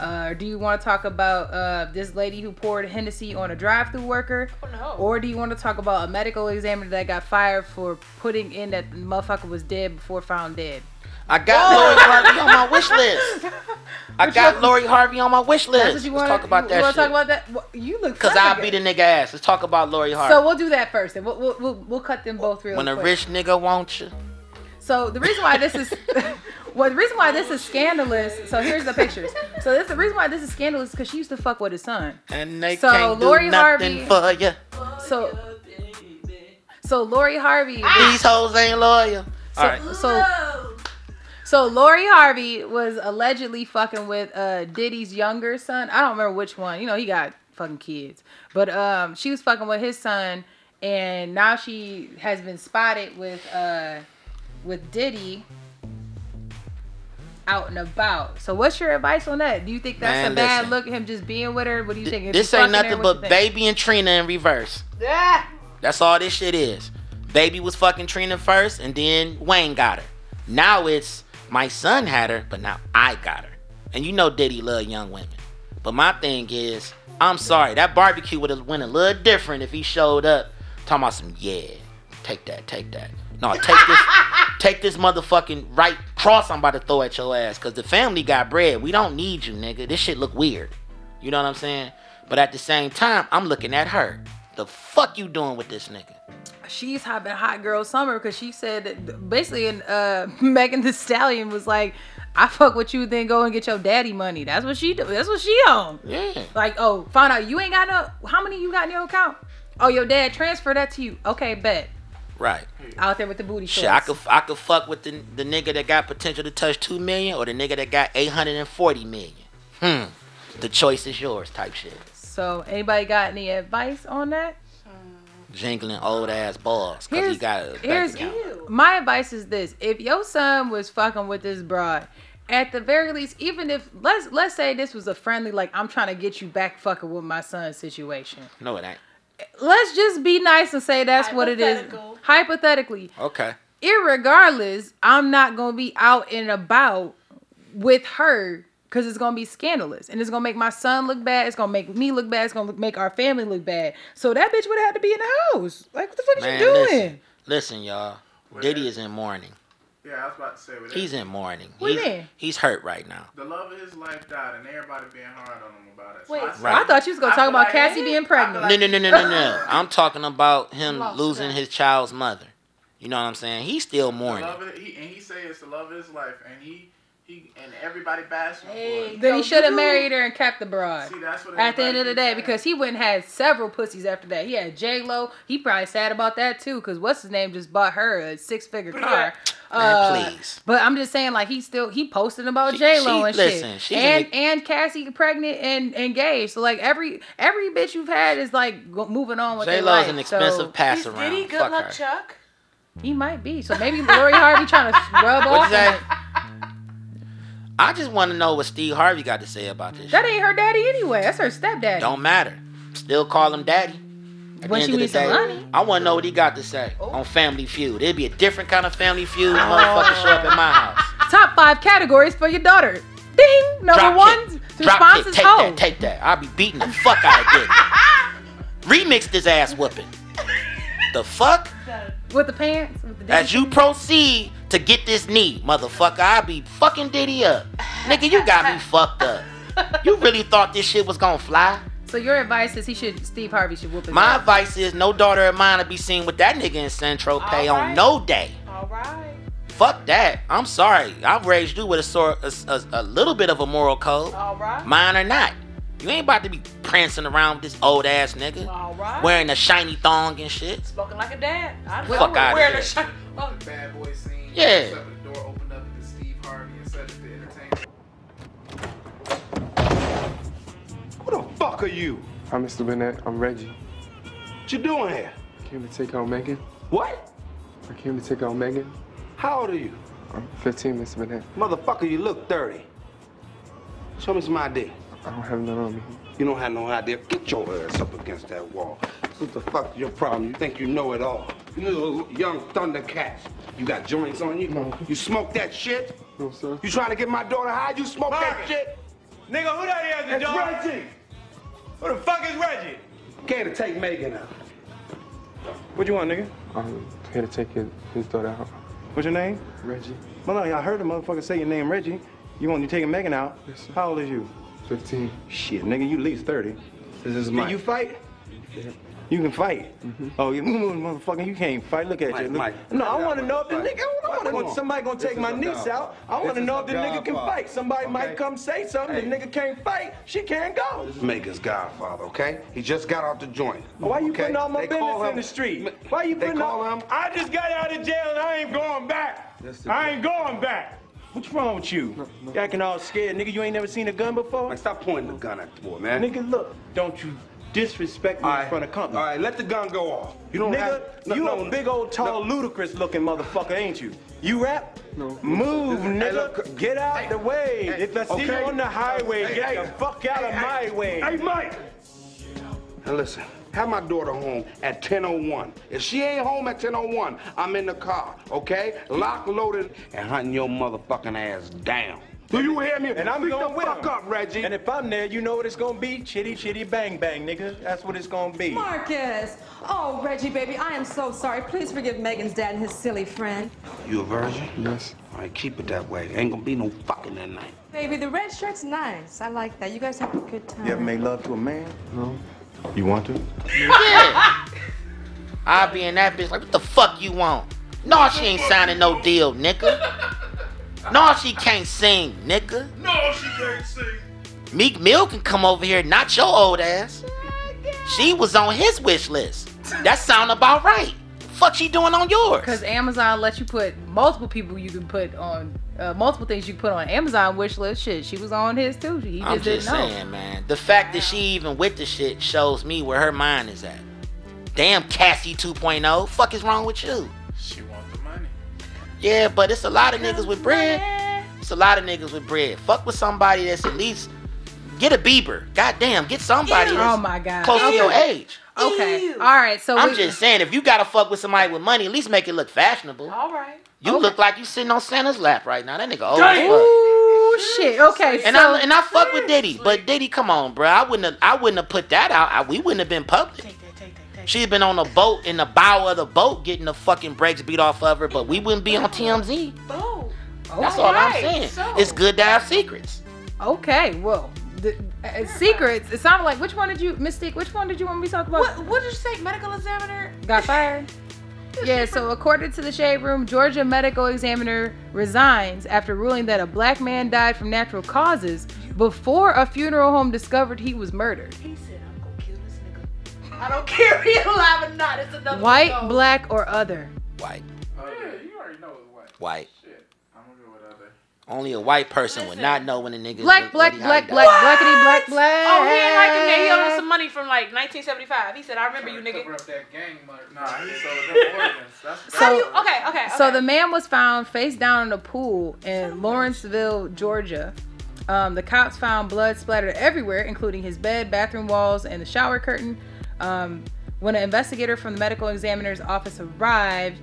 Uh, do you want to talk about uh, this lady who poured Hennessy on a drive-through worker? no. Or do you want to talk about a medical examiner that got fired for putting in that the motherfucker was dead before found dead? I got Lori Harvey on my wish [LAUGHS] list. I got Lori Harvey on my wish list. That's what you Let's want talk about you, that wanna talk about that? Well, You look Cause I'll again. beat a nigga ass. Let's talk about Lori Harvey. So we'll do that first, and we'll we'll, we'll, we'll cut them both real when a rich nigga wants you. So the reason why this is, [LAUGHS] well, the reason why this is scandalous. So here's the pictures. So this the reason why this is scandalous because she used to fuck with his son. And they So, can't Lori do nothing Harvey- for you. So. So Lori Harvey. These hoes ain't loyal. So, All right. so, so Lori Harvey was allegedly fucking with uh Diddy's younger son. I don't remember which one. You know, he got fucking kids. But um she was fucking with his son and now she has been spotted with uh with Diddy out and about. So what's your advice on that? Do you think that's Man, a bad listen. look him just being with her? What do you think? Is This ain't fucking her? nothing but? Baby and Trina in reverse. Yeah. That's all this shit is. Baby was fucking Trina first, and then Wayne got her. Now it's my son had her, but now I got her. And you know Diddy love young women. But my thing is, I'm sorry, that barbecue would have went a little different if he showed up talking about some yeah, take that, take that. No, take this, [LAUGHS] take this motherfucking right cross I'm about to throw at your ass. Cause the family got bread. We don't need you, nigga. This shit look weird. You know what I'm saying? But at the same time, I'm looking at her. The fuck you doing with this nigga? she's having hot girl summer because she said that basically and uh [LAUGHS] Megan Thee Stallion was like I fuck with you then go and get your daddy money. That's what she do. That's what she on. Yeah. Like, oh, find out you ain't got no how many you got in your account? Oh, your dad transferred that to you. Okay, bet. Right. Out there with the booty Shit, I could I could fuck with the the nigga that got potential to touch two million or the nigga that got eight hundred and forty million. Hmm. The choice is yours, type shit. So, anybody got any advice on that? Jingling old ass balls because he Here's, got a here's account. my advice is this: if your son was fucking with this broad, at the very least, even if let's let's say this was a friendly, like I'm trying to get you back fucking with my son situation. No, it ain't. Let's just be nice and say that's what it is. Hypothetically, Okay. irregardless, I'm not gonna be out and about with her because it's gonna be scandalous and it's gonna make my son look bad. It's gonna make me look bad. It's gonna make our family look bad. So that bitch would have to be in the house. Like, what the fuck Man, is you doing? listen, listen, y'all. Diddy is in mourning. Yeah, I was about to say. With He's in mourning. What he's, mean? he's hurt right now. The love of his life died, and everybody being hard on him about it. Wait, I, Right. I thought you was gonna I talk about like- Cassie being pregnant. feel No, no, no, no, no, no. [LAUGHS] I'm talking about him Lost losing that. his child's mother. You know what I'm saying? He's still The mourning. love of, he, and he say it's the love of his life, and he he and everybody bashing him Hey. for it. Then he should have married her and kept the broad. See, that's what At the end of the day, saying. because he went and had several pussies after that. He had J Lo. He probably sad about that too, because what's his name just bought her a six figure [LAUGHS] car. Man, uh, please. But I'm just saying, like he still he posted about She- J Lo and listen, shit, and an- and Cassie pregnant and engaged. So like every every bitch you've had is like go, moving on with J their Lo's an expensive so pass Is around. Diddy good Fuck luck her. Chuck? he might be. So maybe Lori Harvey trying [LAUGHS] to rub What'd off. you on say? it. I just want to know what Steve Harvey got to say about this. That shit. ain't her daddy anyway. That's her stepdaddy. Don't matter. Still call him daddy. At When she end of the day. I want to know what he got to say oh. on Family Feud. It'd be a different kind of Family Feud. Oh. Motherfuckers show up in my house. Top five categories for your daughter. Ding. Number Drop one, kick. Drop kick. Take hoe. that. Take that. I'll be beating the fuck out of Diddy. [LAUGHS] Remix this ass whooping. The fuck? With the pants. With the As you proceed to get this knee, motherfucker, I'll be fucking Diddy up. Nigga, you got me [LAUGHS] fucked up. You really thought this shit was gonna fly? So your advice is he should Steve Harvey should whoop his My ass. advice is no daughter of mine to be seen with that nigga in Central Pay on no day. All right. Fuck that. I'm sorry. I've raised you with a sort a, a, a little bit of a moral code. All right. Mine or not. You ain't about to be prancing around with this old ass nigga. All right. Wearing a shiny thong and shit. Spoken like a dad. I Fuck I'm outta wearing here. a shirt. Oh, bad boy scene. Yeah. Fuck are you? I'm Mr. Burnett. I'm Reggie. What you doing here? I came to take out Megan. What? I came to take out Megan. How old are you? I'm 15, Mr. Burnett. Motherfucker, you look 30. Show me some ID. I don't have none on me. You don't have no idea. Get your ass up against that wall. What the fuck's your problem? You think you know it all. You little young thundercats. You got joints on you? No. You smoke that shit? No, sir. You trying to get my daughter high? You smoke that shit? Nigga, who that is, the It's dog? Reggie. Who the fuck is Reggie? Came to take Megan out. What you want, nigga? I'm here to take his, his daughter out. What's your name? Reggie, Well, no, I heard the motherfucker say your name Reggie. You want you taking Megan out? Yes, sir. How old is you? 15. Shit, nigga, you at least 30. This is Did mine. you fight? You can fight. Mm-hmm. Oh, you motherfucker, you can't fight. Look at Mike, you. Look- Mike, no, I want to know if the nigga. I want to on. somebody gonna This take is my a niece dog out. I fight. want to This know if the nigga dog can fight. fight. Somebody might Okay. come say something. Hey. The nigga can't fight. She can't go. Megan's godfather, okay? He just got out the joint. Why you putting all my They business call in him- the street? Why you They putting call all? him. I just got out of jail and I ain't going back. That's the- I ain't going back. What's wrong with you? You acting all scared, nigga. You ain't never seen a gun before. Man, stop pointing the gun at the boy, man. Nigga, look. Don't you disrespect me All in front of company. All right, let the gun go off. You don't Nigga, have. no, you no, a big old tall ludicrous looking motherfucker, ain't you? You rap? No. Move, Hey, nigga. look. Get out Hey, the way. hey, if I see okay. you on the highway, Hey, get hey, the fuck out of my hey, way. Hey, Mike. Now listen, have my daughter home at 10:01. If she ain't home at 10:01, I'm in the car, okay? Lock, loaded, and hunting your motherfucking ass down. Do you hear me? And I'm Speak going the with fuck him. up, Reggie. And if I'm there, you know what it's gonna be? Chitty chitty bang bang, nigga. That's what it's gonna be. Marcus! Oh, Reggie, baby, I am so sorry. Please forgive Megan's dad and his silly friend. You a virgin? Yes. All right, keep it that way. Ain't gonna be no fucking that night. Baby, the red shirt's nice. I like that. You guys have a good time. You ever made love to a man? No. You want to? Yeah. I'll be in that bitch like, what the fuck you want? No, she ain't signing no deal, nigga. [LAUGHS] No, she can't sing, nigga. No, she can't sing. Meek Mill can come over here, not your old ass. She was on his wish list. That sound about right. Fuck she doing on yours? Because Amazon lets you put multiple people you can put on, uh, multiple things you can put on Amazon wish list. Shit, she was on his too. He just I'm didn't just know. saying, man. The fact that she even with the shit shows me where her mind is at. Damn, Cassie 2.0. Fuck is wrong with you? She want the money. Yeah, but it's a lot of niggas with bread. It's a lot of niggas with bread. Fuck with somebody that's at least get a Bieber. Goddamn, get somebody Ew. that's Oh my God. close to your age. Okay. All right. So I'm we- just saying, if you gotta fuck with somebody with money, at least make it look fashionable. All right. You look like you sitting on Santa's lap right now. That nigga old as fuck. Ooh, shit. Okay. And so I and I fuck with Diddy, but Diddy, come on, bro. I wouldn't have, I wouldn't have put that out. I, we wouldn't have been public. She'd been on a boat in the bow of the boat getting the fucking brakes beat off of her, but we wouldn't be on TMZ. Oh. That's all I'm saying. so- It's good to have secrets. Okay. Well, the, uh, secrets. It sounded like which one did you, Mystique? Which one did you want me to talk about? What, what did you say? Medical examiner? Got fired. Yeah, so according to the Shade Room, Georgia medical examiner resigns after ruling that a black man died from natural causes before a funeral home discovered he was murdered. He said, I don't [LAUGHS] care if he alive or not. It's another White, one. black, or other. White, Oh yeah, you already know it's white. white. Shit, I'm gonna go with other. Only a white person would not know when a nigga. Black, what- black, what he- how black, black, died. blackity, black, black. Oh, he ain't like him there. He owed us some money from like 1975. He said, I remember you, nigga. Cover up that gang murder. Nah, he [LAUGHS] sold them organs. That's How do you? Okay, okay. So okay. the man was found face down in a pool in Lawrenceville, Georgia. Um, the cops found blood splattered everywhere, including his bed, bathroom walls, and the shower curtain. Um, when an investigator from the medical examiner's office arrived,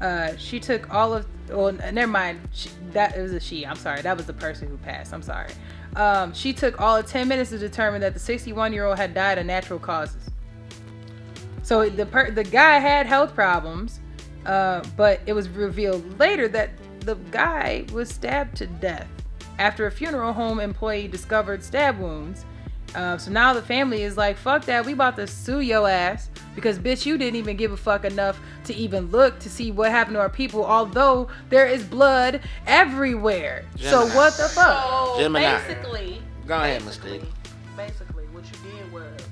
uh, she took all of. Well, never mind. She, that it was a she. I'm sorry. That was the person who passed. I'm sorry. Um, she took all of 10 minutes to determine that the 61 year old had died of natural causes. So the per- the guy had health problems, uh, but it was revealed later that the guy was stabbed to death after a funeral home employee discovered stab wounds. Uh, so now the family is like, "Fuck that! We about to sue your ass because bitch, you didn't even give a fuck enough to even look to see what happened to our people. Although there is blood everywhere. So what the fuck? So Gemini. basically, Go ahead, basically, Mystique. basically, what you did was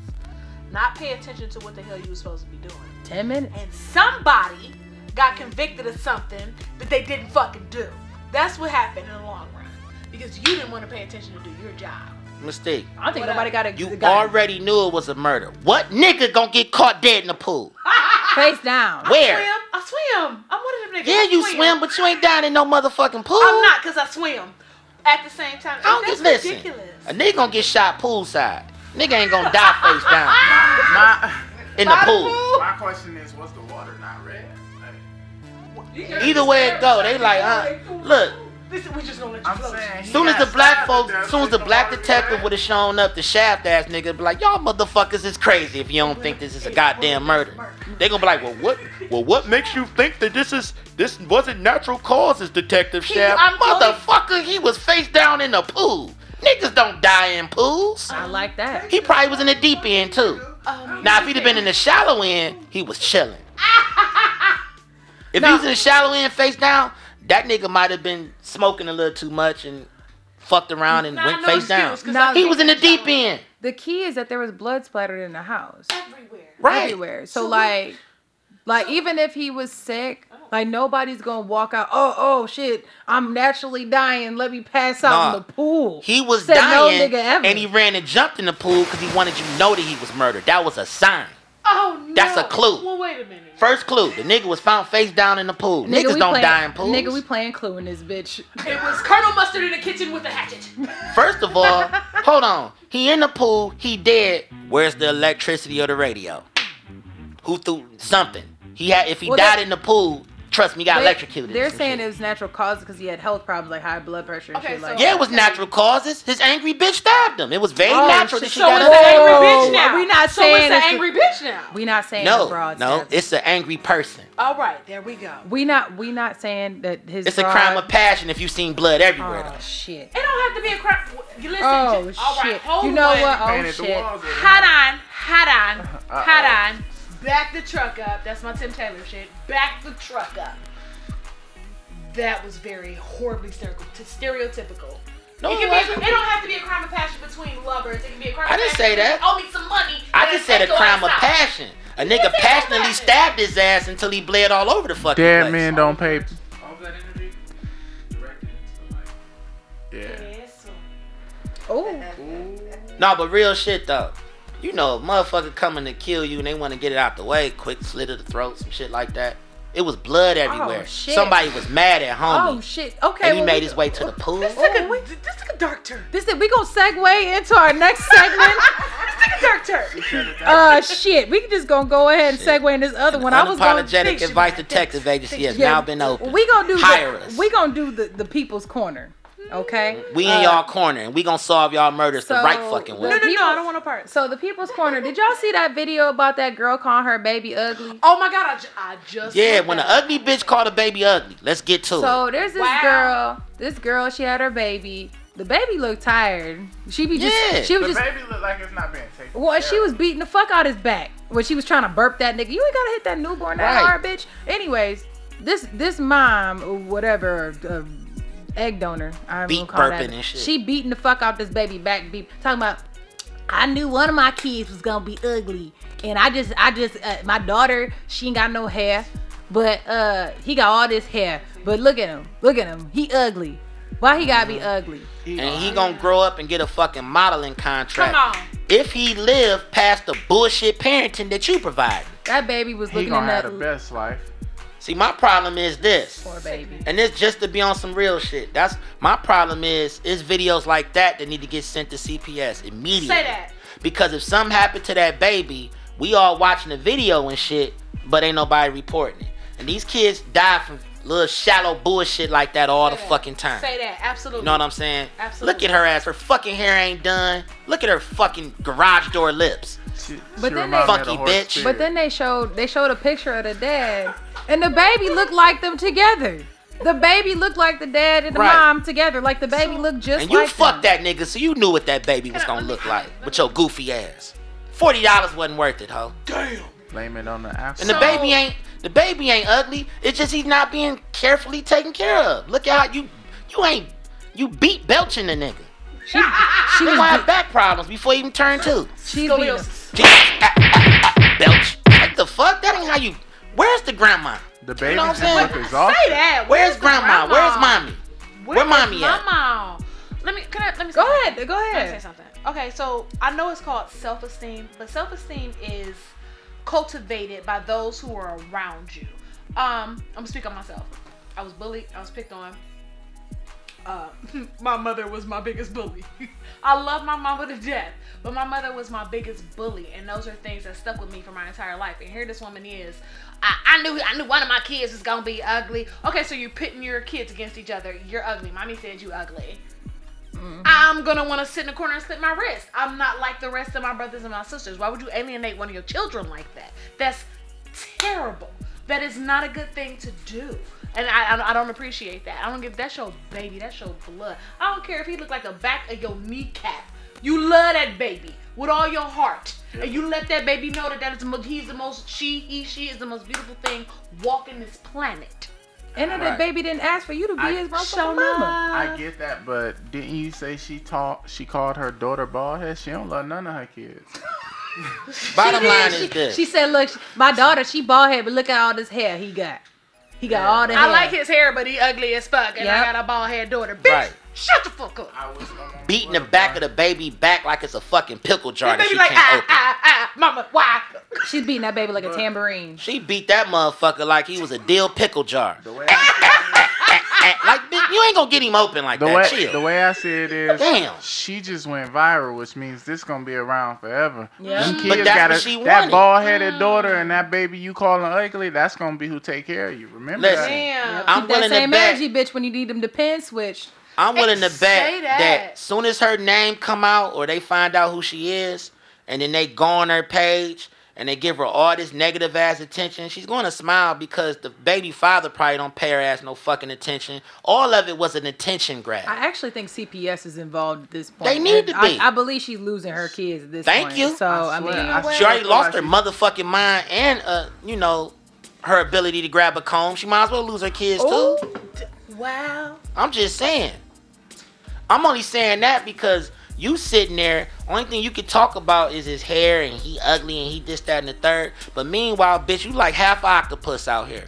not pay attention to what the hell you were supposed to be doing. Ten minutes. And somebody got convicted of something that they didn't fucking do. That's what happened in the long run. Because you didn't want to pay attention to do your job. Mistake. I don't think What nobody got a You got already knew it was a murder. What nigga gonna get caught dead in the pool? [LAUGHS] face down. Where? I swim. I swim. I'm one of them niggas. Yeah, I you swim, but you ain't down in no motherfucking pool. I'm not because I swim. At the same time, I don't that's get listen. ridiculous. A nigga gonna get shot poolside. Nigga ain't gonna die [LAUGHS] face down My in the pool. my question is, was the water not red? Like, Either way it go, they like, uh, look. Listen, we just gonna let you I'm float. saying, Soon as the black folks, to soon as the black detective red? would have shown up, the shaft ass nigga be like, y'all motherfuckers is crazy if you don't think this is a goddamn murder. They gonna be like, well, what? Well, what makes you think that this is this wasn't natural causes, Detective He- Shaft? I'm Motherfucker, he was face down in the pool. Niggas don't die in pools. I like that. He probably was in the deep end too. Um, Now, if he'd have been in the shallow end, he was chilling. [LAUGHS] if he was in the shallow end face down, that nigga might have been smoking a little too much and fucked around and Nah, went no face down. excuse, 'cause Nah, He was in the deep end. The key is that there was blood splattered in the house. Everywhere. Right. Everywhere. So, like like even if he was sick, oh. like nobody's gonna walk out, oh oh shit, I'm naturally dying, let me pass out Nah. in the pool. He was Said no dying nigga ever. and he ran and jumped in the pool because he wanted you to know that he was murdered. That was a sign. Oh no. That's a clue. Well, wait a minute. First clue: the nigga was found face down in the pool. Nigga, Niggas don't playing- die in pools. Nigga, we playing clue in this bitch. It was Colonel Mustard in the kitchen with a hatchet. First of all, [LAUGHS] hold on. He in the pool. He dead. Where's the electricity or the radio? Who threw something? He had. If he Well, died they- in the pool, trust me, he got They- electrocuted. They're saying shit. it was natural causes because he had health problems like high blood pressure and Okay, shit like so- Yeah, it was natural causes. His angry bitch stabbed him. It was very Oh, natural shit. that she So got it's up. the angry bitch now. we not so saying it's an it's the- angry bitch now. We're not saying No, broad no, stabbed. it's an angry person. All right, there we go. we not we not saying that his It's a crime of passion if you've seen blood everywhere. Oh though. shit. It don't have to be a crime. You listen. Oh just, all right, shit. hold you know on. what? Oh Painted shit. walls. Hot on, hot on, Uh-oh. hot on. Back the truck up. That's my Tim Taylor shit. Back the truck up. That was very horribly stereotypical. No, it, it can be a, it don't have to be a crime of passion between lovers. It can be a crime I didn't passion. say that. Owe me some money. I just said a crime of passion. A nigga said passionately stabbed his ass until he bled all over the fucking Dead place. men don't pay. All that energy directed into like Yeah. Oh. No, but real shit though. You know, motherfucker coming to kill you and they want to get it out the way, quick slit of the throat, some shit like that. It was blood everywhere. Oh, shit. Somebody was mad at homie. Oh shit. Okay. and he well, made we- his way to the pool. This took a, wait, this took a dark turn. This is we gonna segue into our next segment. [LAUGHS] This took a dark turn. uh shit. We just gonna go ahead and segue in this other one. I was gonna Unapologetic advice man. detective agency has Yeah, now been opened. We gonna do Hire the, us. we gonna do the, the people's corner. Okay? We in Uh, y'all corner and we gonna solve y'all murders the right fucking way. No, no, people- no. I don't want to part. So the people's corner, did y'all see that video about that girl calling her baby ugly? Oh my god, I, ju- I just. Yeah, when an that. ugly bitch called a baby ugly. Let's get to it. So there's this Wow. girl, this girl, she had her baby. The baby looked tired. She be just Yeah. she was The just baby looked like it's not being taken. Well, care she was beating the fuck out his back when she was trying to burp that nigga. You ain't gotta hit that newborn that Right. hard, bitch. Anyways, this this mom whatever uh, egg donor, I'm Beat call burping that. and shit. She beating the fuck out this baby back, beat talking about. I knew one of my kids was gonna be ugly, and I just, I just, uh, my daughter, she ain't got no hair, but uh, he got all this hair. But look at him, look at him, he ugly. Why he gotta be ugly? and he gonna grow up and get a fucking modeling contract. Come on. If he live past the bullshit parenting that you provide. That baby was He looking gonna in have that the best life. See, my problem is this. poor baby. And it's just to be on some real shit. That's my problem is is videos like that that need to get sent to CPS immediately. Say that. Because if something happened to that baby, we all watching the video and shit, but ain't nobody reporting it. And these kids die from little shallow bullshit like that all Say the that. fucking time. Say that. Absolutely. You know what I'm saying? Absolutely. Look at her ass. Her fucking hair ain't done. Look at her fucking garage door lips. She, But she then they- me of the Funky horse bitch. spirit. But then they showed they showed a picture of the dad, and the baby looked like them together. The baby looked like the dad and the Right. mom together. Like the baby looked just like. and you like fucked them. that nigga, so you knew what that baby was gonna look like with your goofy ass. Forty dollars wasn't worth it, ho. Damn. Blame it on the after. And the baby ain't the baby ain't ugly. It's just he's not being carefully taken care of. Look at how you you ain't you beat belching the nigga. She, she He was gonna have be- back problems before he even turn two. she's beating him. Scoliosis. Jesus, ah, ah, ah, belch. What the fuck? That ain't how you. Where's the grandma? The baby know what just I'm saying? exhausted. Say that. Where's the grandma? Where's mommy? Where Where is mommy at? Mama? Let me. Can I? Let me. Go say ahead, something. go Let me say something. Okay, so I know it's called self-esteem, but self-esteem is cultivated by those who are around you. Um, I'm gonna speak on myself. I was bullied. I was picked on. Uh, [LAUGHS] my mother was my biggest bully. [LAUGHS] I love my mama to death, but my mother was my biggest bully, and those are things that stuck with me for my entire life. And here this woman is. I, I knew I knew one of my kids was gonna be ugly. Okay, so you're pitting your kids against each other. You're ugly. Mommy said you ugly. I'm gonna want to sit in the corner and slit my wrist. I'm not like the rest of my brothers and my sisters. Why would you alienate one of your children like that? That's terrible. That is not a good thing to do. And I, I, I don't appreciate that. I don't give that show baby. That show blood. I don't care if he look like the back of your kneecap. You love that baby with all your heart. and you let that baby know that that is the most, he's the most she he she is the most beautiful thing walking this planet. And that baby didn't ask for you to be I- his Show motherfucking mama. I get that, but didn't you say she taught she called her daughter bald head? She don't love none of her kids. [LAUGHS] Bottom She line did. is she, this. She said, "Look, my daughter, she bald head, but look at all this hair he got. He got all the I hair. like his hair, but he ugly as fuck, and I got a bald head daughter. Bitch, Right. Shut the fuck up. I was beating the back of the baby back like it's a fucking pickle jar That that baby she like can't ah open. ah ah, mama, why? She's beating that baby like a tambourine. She beat that motherfucker like he was a dill pickle jar. Eh, eh, eh, like bitch, you ain't gonna get him open like The that. way Chill. the way I see it is, Damn. she just went viral, which means this gonna be around forever. Yeah. Them mm-hmm. But kids that's got what a, she that wanted. bald headed mm. daughter and that baby you calling ugly. That's gonna be who take care of you. Remember Listen, that. Damn. I'm Keep that willing to same bet. energy, bitch, when you need them to pin switch. I'm willing to bet that. that. soon as her name come out or they find out who she is, and then they go on her page and they give her all this negative ass attention, she's going to smile because the baby father probably don't pay her ass no fucking attention. All of it was an attention grab. I actually think CPS is involved at this point. They need to I, be. I, believe she's losing her kids at this Thank point. Thank you. So I I, mean, swear, I she already lost her motherfucking mind and uh, you know, her ability to grab a comb. She might as well lose her kids too. Wow. I'm just saying. I'm only saying that because you sitting there, only thing you can talk about is his hair and he ugly and he this, that, and the third. But meanwhile, bitch, you like half octopus out here.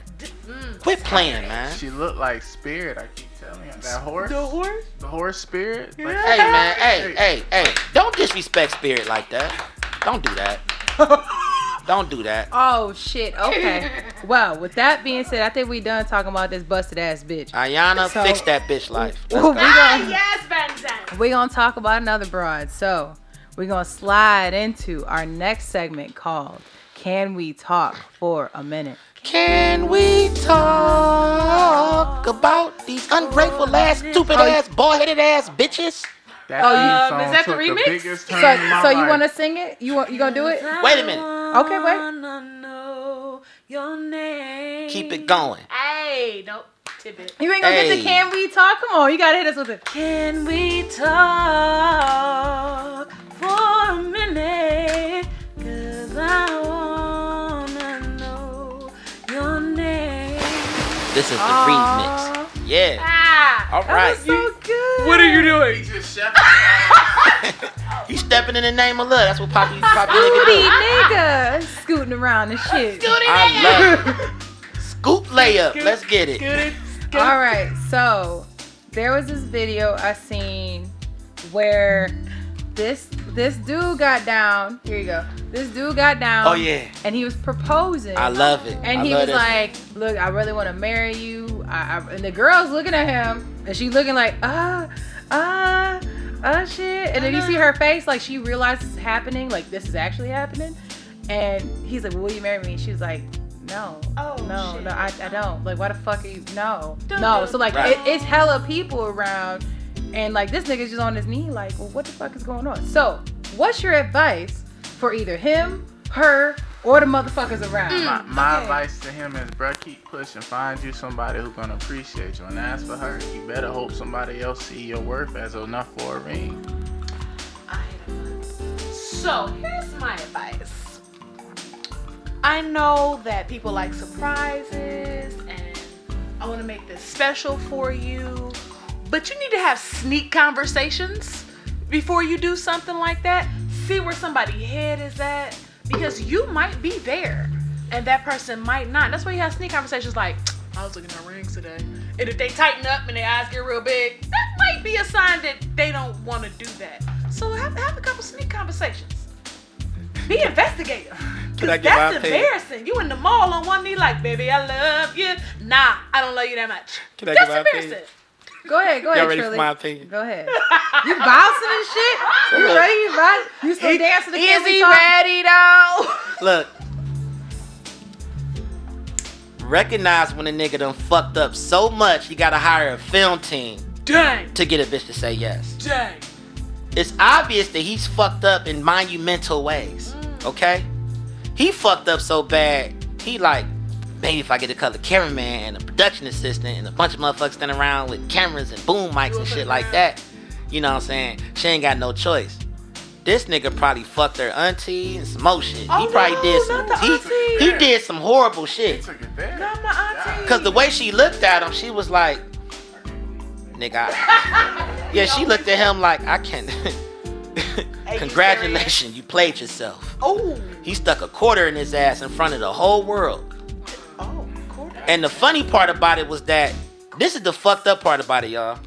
Mm. Quit playing, man. She looked like Spirit. I keep telling you that horse. The horse? The horse Spirit. Like, Hey man, hey, hey, hey. Don't disrespect spirit like that. Don't do that. [LAUGHS] Don't do that. oh shit. Okay. [LAUGHS] well, with that being said, I think we done talking about this busted ass bitch. Ayana, So- fix that bitch life. [LAUGHS] Let's Well, go. we Ah, gonna- yes, Van Zandt. We're gonna talk about another broad. So we're gonna slide into our next segment called Can We Talk for a Minute? Can we talk about these ungrateful ass, stupid ass, bald headed ass bitches? that Oh, you- song is that the remix? biggest turn So, in my so you wanna sing it? You want you gonna do it? Wait a minute. Okay, wait. know your name. Keep it going. Hey, nope. Tidbit. You ain't gonna get Hey. the can we talk? Come on, you gotta hit us with it. Can we talk for a minute? Cause I wanna know your name. This is the Aw. remix. Yeah. Ah! All That was so good. What are you doing? [LAUGHS] [LAUGHS] He's stepping in the name of love. That's what Poppy Poppy nigga Scooty do. nigga scooting around and shit. [LAUGHS] I love it. Scoop layup. Let's get it. All right, so there was this video I seen where this this dude got down. Here you go. This dude got down. Oh, yeah. And he was proposing. I love it. And I he was this. like, "Look, I really want to marry you." I, I, and the girl's looking at him, and she looking like, "Ah, ah, ah, shit." And then you see her face, like she realizes it's happening, like this is actually happening. And he's like, "Will you marry me?" She's like, "No, Oh, no, shit. no, I, I don't. Like, why the fuck are you? No, no." So like, Right. it, it's hella people around, and like this nigga's just on his knee, like, well, what the fuck is going on? So, what's your advice for either him, her, or the motherfuckers around? Mm, my, my advice to him is, bro, keep pushing. Find you somebody who's gonna appreciate you. And as for her, you better hope somebody else see your worth as enough for a ring. So here's my advice. I know that people like surprises and I want to make this special for you, but you need to have sneak conversations before you do something like that. See where somebody's head is at because you might be there and that person might not. That's why you have sneak conversations like, I was looking at rings today. And if they tighten up and their eyes get real big, that might be a sign that they don't want to do that. So have, have a couple sneak conversations. Be investigative. Can I 'Cause get that's opinion? embarrassing. You in the mall on one knee like, baby, I love you. Nah, I don't love you that much. Can I that's get my opinion? embarrassing. Go ahead, go ahead. Y'all ready for my opinion? Go ahead. You bouncing and shit? You Look. ready? You bouncing? You still dancing? to Is Can We he Talk? ready though? Look. Recognize when a nigga done fucked up so much he gotta hire a film team Dang, to get a bitch to say yes. dang. It's obvious that he's fucked up in monumental ways. Mm. Okay? He fucked up so bad, he like, maybe if I get a color cameraman and a production assistant and a bunch of motherfuckers standing around with cameras and boom mics and shit like that, you know what I'm saying? She ain't got no choice. This nigga probably fucked her auntie and some more shit. Oh, he probably no, did some. He, he did some horrible shit. Not my auntie. Cause the way she looked at him, she was like, "Nigga." I-" [LAUGHS] yeah, she looked at him like, "I can't." [LAUGHS] Congratulations, you played yourself. Oh. He stuck a quarter in his ass in front of the whole world. Quarter. And the funny part about it was that this is the fucked up part about it, y'all.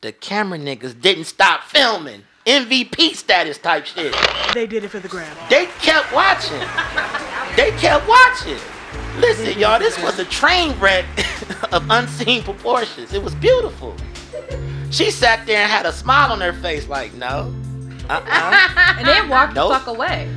The camera niggas didn't stop filming. MVP status type shit. They did it for the gram. They kept watching. They kept watching. Listen, y'all, this was a train wreck [LAUGHS] of unseen proportions. It was beautiful. She sat there and had a smile on her face, like, no. Uh-uh. and then walked Nope. the fuck away.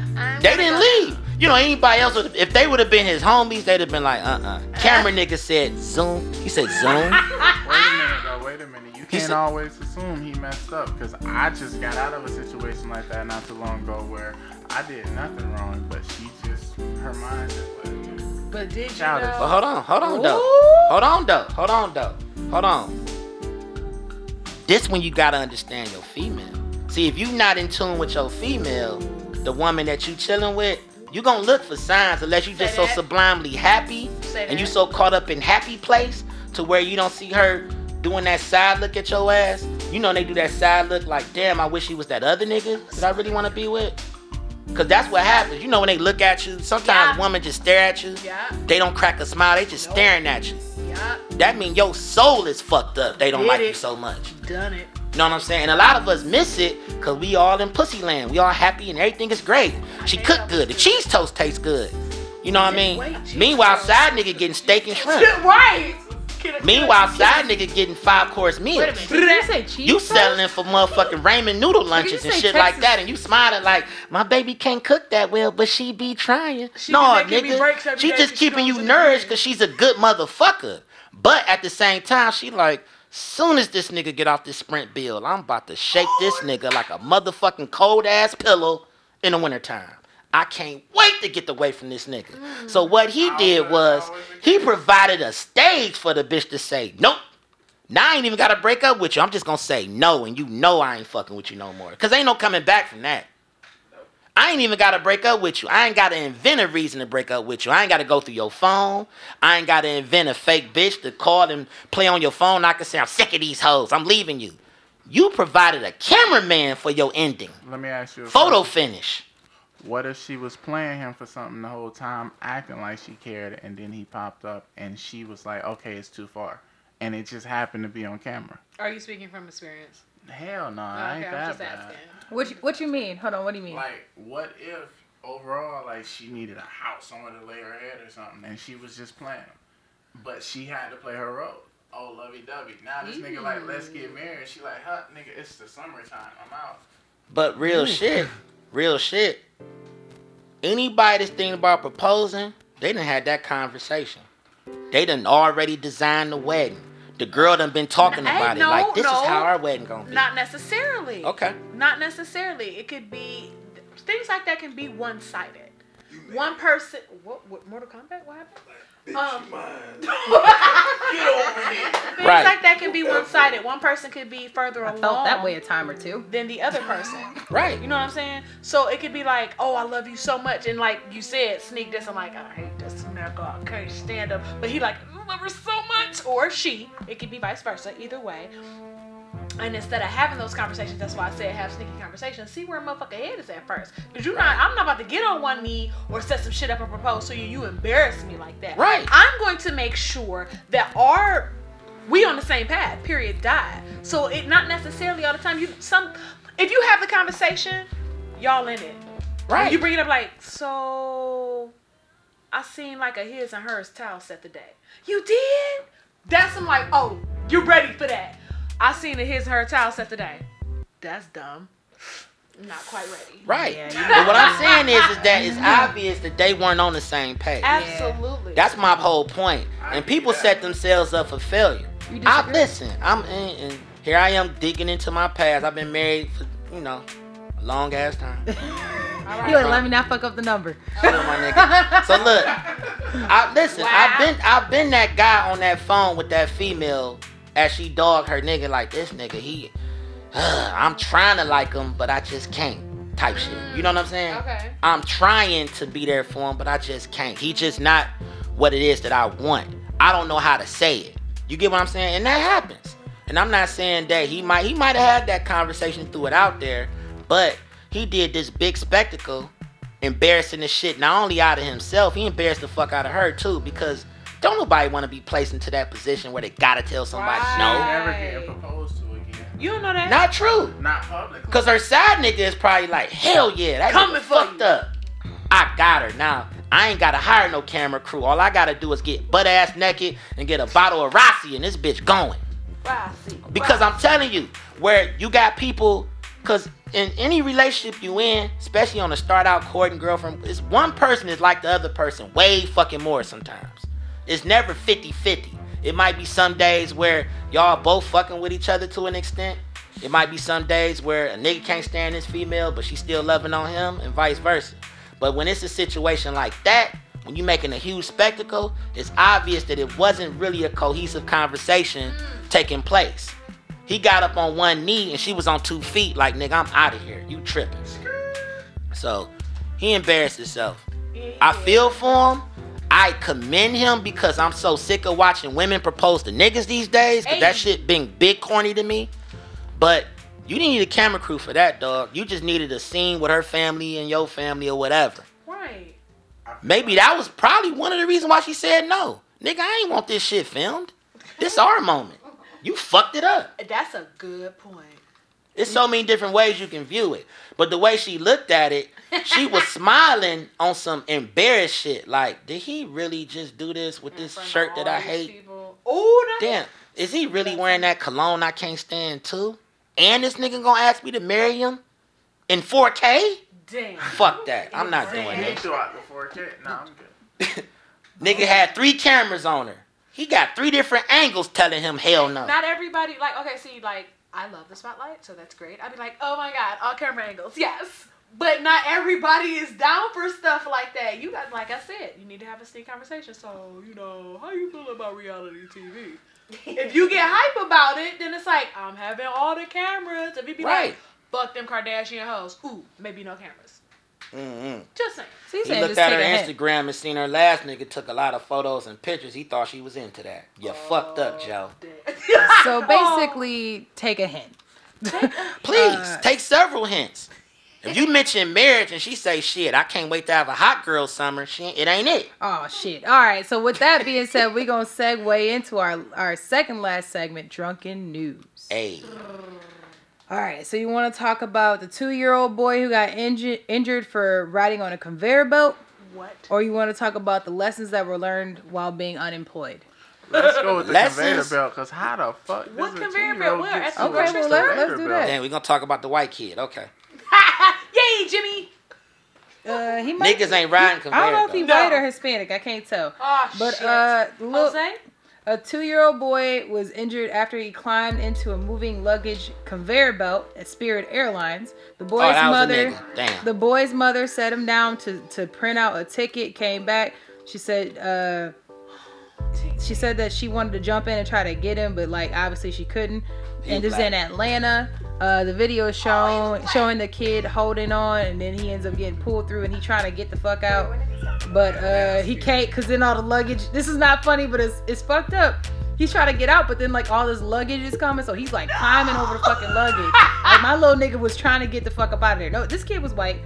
They didn't leave. You know, anybody else would if they would have been his homies, they'd have been like, uh-uh. Camera [LAUGHS] nigga said zoom. He said zoom. [LAUGHS] Wait a minute though. Wait a minute. You He can't said- always assume he messed up because I just got out of a situation like that not too long ago where I did nothing wrong, but she just her mind just went. But did you know? But hold on, hold on though. Hold on though. Hold on though. Hold on. This when you gotta understand your female. See, if you not in tune with your female, the woman that you chilling with, you gonna look for signs unless you just so sublimely happy and you so caught up in happy place to where you don't see her doing that side look at your ass. You know they do that side look like, damn, I wish he was that other nigga that I really wanna be with. Cause that's what happens. You know when they look at you, sometimes women just stare at you. Yeah. They don't crack a smile, they just staring at you. Yeah. That mean your soul is fucked up. They don't Did like you so much. Done it. You know what I'm saying? And a lot of us miss it because we all in pussy land. We all happy and everything is great. She cooked good. The cheese toast tastes good. You know what I mean? Meanwhile, side nigga getting steak and shrimp. [LAUGHS] right. Meanwhile, side nigga getting five course meals. Wait a minute. Did you say [LAUGHS] cheese? You selling for motherfucking ramen noodle lunches and say shit like that, and you smiling like my baby can't cook that well, but she be trying. She no, be nigga, she day just 'cause she keeping you in nourished because she's a good motherfucker. But at the same time, she like, soon as this nigga get off this sprint bill, I'm about to shake this nigga like a motherfucking cold ass pillow in the wintertime. I can't wait to get away from this nigga. So mm. what he did was he provided a stage for the bitch to say, nope. Now I ain't even gotta break up with you. I'm just gonna say no, and you know I ain't fucking with you no more. Cause ain't no coming back from that. I ain't even gotta break up with you. I ain't gotta invent a reason to break up with you. I ain't gotta go through your phone. I ain't gotta invent a fake bitch to call and play on your phone. I can say I'm sick of these hoes. I'm leaving you. You provided a cameraman for your ending. Let me ask you a Photo question. finish. What if she was playing him for something the whole time, acting like she cared, and then he popped up and she was like, okay, it's too far. And it just happened to be on camera. Are you speaking from experience? Hell no, I ain't I'm that just bad. asking. What you, what you mean? Hold on. What do you mean? Like, what if overall, like, she needed a house somewhere to lay her head or something, and she was just playing him, but she had to play her role. Oh, lovey dovey. Now this nigga like, let's get married. She like, huh, nigga, it's the summertime. I'm out. But real shit, real shit. Anybody that's thinking about proposing, they done had that conversation. They done already designed the wedding. The girl done been talking Hey, about it. no, Like this no. is how our wedding gonna be. Not necessarily. Okay. Not necessarily. It could be things like that can be one sided. One person. What? What? Mortal Kombat? What happened? Um, Things [LAUGHS] Right. like that can be one sided. One person could be further I along. felt that way a time or two. Than the other person. Right. You know what I'm saying? So it could be like, oh, I love you so much, and like you said, sneak this. I'm like, I hate this nigga. I can't stand up. But he like, I love her so much, or she. It could be vice versa. Either way. And instead of having those conversations, that's why I said have sneaky conversations. See where a motherfucker head is at first. Cause you not, I'm not about to get on one knee or set some shit up and propose to you. You embarrass me like that. Right. I'm going to make sure that our we on the same path. Period. Die. So it not necessarily all the time. You some if you have the conversation, y'all in it. Right. You bring it up like so. I seen like a his and hers towel set today. You did? That's I'm like, oh, you ready for that? I seen a his her towel set today. That's dumb. Not quite ready. Right. But what I'm saying is, is that it's [LAUGHS] obvious that they weren't on the same page. Absolutely. That's my whole point. And people set themselves up for failure. I listen. I'm and, and here I am digging into my past. I've been married for you know a long ass time. [LAUGHS] You ain't let me not fuck up the number. Chill, my nigga. So look, I listen. I've been I've been that guy on that phone with that female as she dog her nigga like this nigga. He [SIGHS] I'm trying to like him, but I just can't. Type shit. You know what I'm saying? Okay. I'm trying to be there for him, but I just can't. He just not what it is that I want. I don't know how to say it. You get what I'm saying? And that happens. And I'm not saying that he might he might have had that conversation, threw it out there, but he did this big spectacle, embarrassing the shit not only out of himself, he embarrassed the fuck out of her too, because don't nobody want to be placed into that position where they gotta tell somebody no. Never getting proposed to again. You don't know that? Not true. Not publicly. Cause her side nigga is probably like, hell yeah, that Coming nigga for fucked up. I got her now. I ain't gotta hire no camera crew. All I gotta do is get butt ass naked and get a bottle of Rossi and this bitch going. Rossi. Because I'm telling you, where you got people, cause in any relationship you in, especially on the start out courting girlfriend, it's one person is like the other person, way fucking more sometimes. It's never 50-50. It might be some days where y'all both fucking with each other to an extent. It might be some days where a nigga can't stand this female, but she's still loving on him, and vice versa. But when it's a situation like that, when you're making a huge spectacle, it's obvious that it wasn't really a cohesive conversation mm. taking place. He got up on one knee and she was on two feet, like, nigga, I'm out of here. You tripping. So he embarrassed himself. I feel for him. I commend him because I'm so sick of watching women propose to niggas these days. Cause that shit being big corny to me. But you didn't need a camera crew for that, dog. You just needed a scene with her family and your family or whatever. Right. Maybe that was probably one of the reasons why she said no. Nigga, I ain't want this shit filmed. This our moment. You fucked it up. That's a good point. There's so many different ways you can view it. But the way she looked at it, she was [LAUGHS] smiling on some embarrassed shit. Like, did he really just do this with this shirt that I hate? Oh, Damn, is he really wearing that cologne I can't stand too? And this nigga gonna ask me to marry him in 4K? Damn. Fuck that. I'm not doing He that. threw out the 4K. No, I'm good. [LAUGHS] Nigga had three cameras on her. He got three different angles telling him hell no. Not everybody like okay, see like I love the spotlight, so that's great. I'd be like, oh my god, all camera angles, yes. But not everybody is down for stuff like that. You guys, like I said, you need to have a sneak conversation. So you know, how you feel about reality TV? if you get [LAUGHS] hype about it, then it's like I'm having all the cameras. If you be Right. like, fuck them Kardashian hoes, ooh, maybe no cameras. Mm-hmm. Just saying. So he's He looked just at her a hint. Instagram and seen her last nigga took a lot of photos and pictures. He thought she was into that. You fucked up, Joe. [LAUGHS] So basically, take a hint. [LAUGHS] Please Uh, take several hints. If you mention marriage and she say shit, I can't wait to have a hot girl summer. She, it ain't it. Oh shit! All right. So with that being said, we're gonna segue into our our second last segment, drunken news. Hey, All right. So you want to talk about the two year old boy who got injured injured for riding on a conveyor belt, What? or you want to talk about the lessons that were learned while being unemployed? Let's go with the Lessons? conveyor belt, cause how the fuck What does a conveyor belt? two-year-old Where? get At the to a grocery well, let- conveyor let's do belt? that. damn, we gonna talk about the white kid. Okay, [LAUGHS] Yay, Jimmy! Uh, he might. niggas ain't riding conveyor belly. I conveyor don't know if he belts. white or Hispanic. I can't tell. Oh But shit. uh, look, Jose? A two-year-old boy was injured after he climbed into a moving luggage conveyor belt at Spirit Airlines. The boy's Oh, was a mother, the boy's mother, set him down to to print out a ticket. Came back. She said, uh, she said that she wanted to jump in and try to get him, but like obviously she couldn't. And this is in Atlanta. Uh, the video is showing showing the kid holding on, and then he ends up getting pulled through, and he trying to get the fuck out, but uh, he can't because then all the luggage. This is not funny, but it's it's fucked up. He's trying to get out, but then like all this luggage is coming, so he's like climbing over the fucking luggage. Like my little nigga was trying to get the fuck up out of there. No, this kid was white.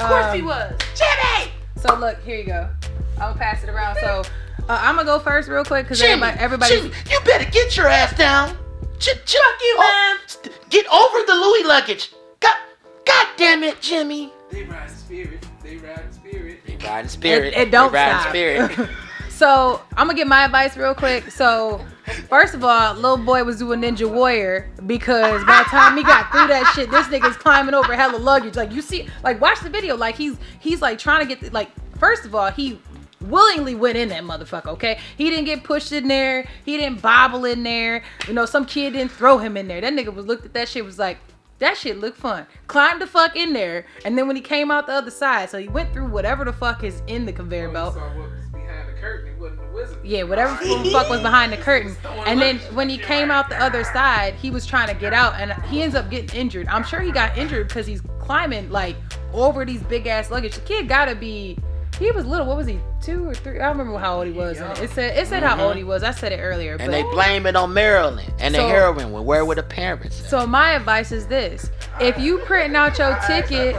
Of course he Um, was. Jimmy! So look, here you go. I'm gonna pass it around. So uh, I'm gonna go first real quick because everybody, everybody's Jimmy, you better get your ass down. Ch- ch- you, oh, man. st- Get over the Louis luggage. God, God damn it, Jimmy. They ride spirit. They ride spirit. They riding spirit. It, it don't they riding stop. spirit. [LAUGHS] [LAUGHS] so I'm gonna give my advice real quick. So first of all, little boy was doing Ninja Warrior because by the time he got through that shit, this nigga's climbing over hella luggage. Like you see, like watch the video. Like he's he's like trying to get the, like first of all he willingly went in that motherfucker. Okay, he didn't get pushed in there. He didn't bobble in there. You know, some kid didn't throw him in there. That nigga was looked at that shit was like. That shit looked fun. Climbed the fuck in there, and then when he came out the other side, so he went through whatever the fuck is in the conveyor belt. Oh, saw what was behind the curtain. It wasn't the Yeah, whatever the fuck was [LAUGHS] behind the curtain. And then when he came out the other side, he was trying to get out and he ends up getting injured. I'm sure he got injured because he's climbing like over these big ass luggage. The kid gotta be he was little. What was he? Two or three? I don't remember how old he was. And It said it said how old he mm-hmm. was. I said it earlier. And but they blame it on Maryland and the heroin. Well, where were the parents? at? So my advice is this: if you printing out your ticket,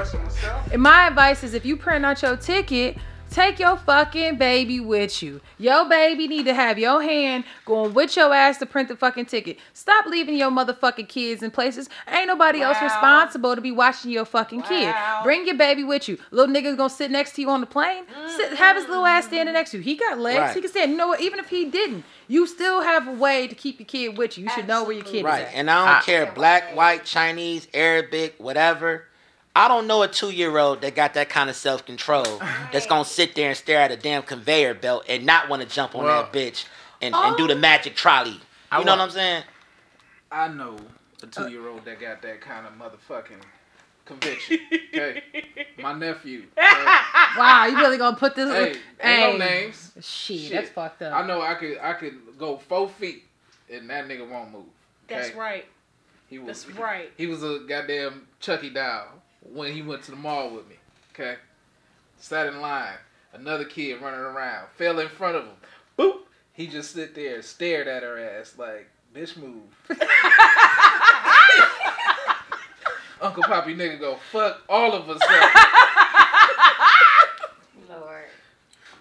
my advice is if you print out your ticket, take your fucking baby with you. Your baby need to have your hand going with your ass to print the fucking ticket. Stop leaving your motherfucking kids in places. Ain't nobody else responsible to be watching your fucking kid. Bring your baby with you. Little nigga's gonna sit next to you on the plane. Sit, have his little ass standing next to you. He got legs. Right. He can stand. You know what? Even if he didn't, you still have a way to keep your kid with you. You should know where your kid Right. is Right. And I don't care black, white, Chinese, Arabic, whatever. I don't know a two year old that got that kind of self control that's gonna sit there and stare at a damn conveyor belt and not want to jump on Well- that bitch and, and do oh. the magic trolley. I You know what I'm saying? I know a uh, two year old that got that kind of motherfucking conviction. [LAUGHS] Okay, my nephew. [LAUGHS] okay? Wow, you really gonna put this? Hey, Hey. ain't no names. Shit, that's fucked up. I know I could I could go four feet and that nigga won't move. That's right. He was That's right. He was a goddamn Chucky doll when he went to the mall with me. Okay, sat in line. Another kid running around fell in front of him. Boop. He just sit there stared at her ass like, bitch, move. [LAUGHS] Uncle Poppy nigga go fuck all of us up. [LAUGHS]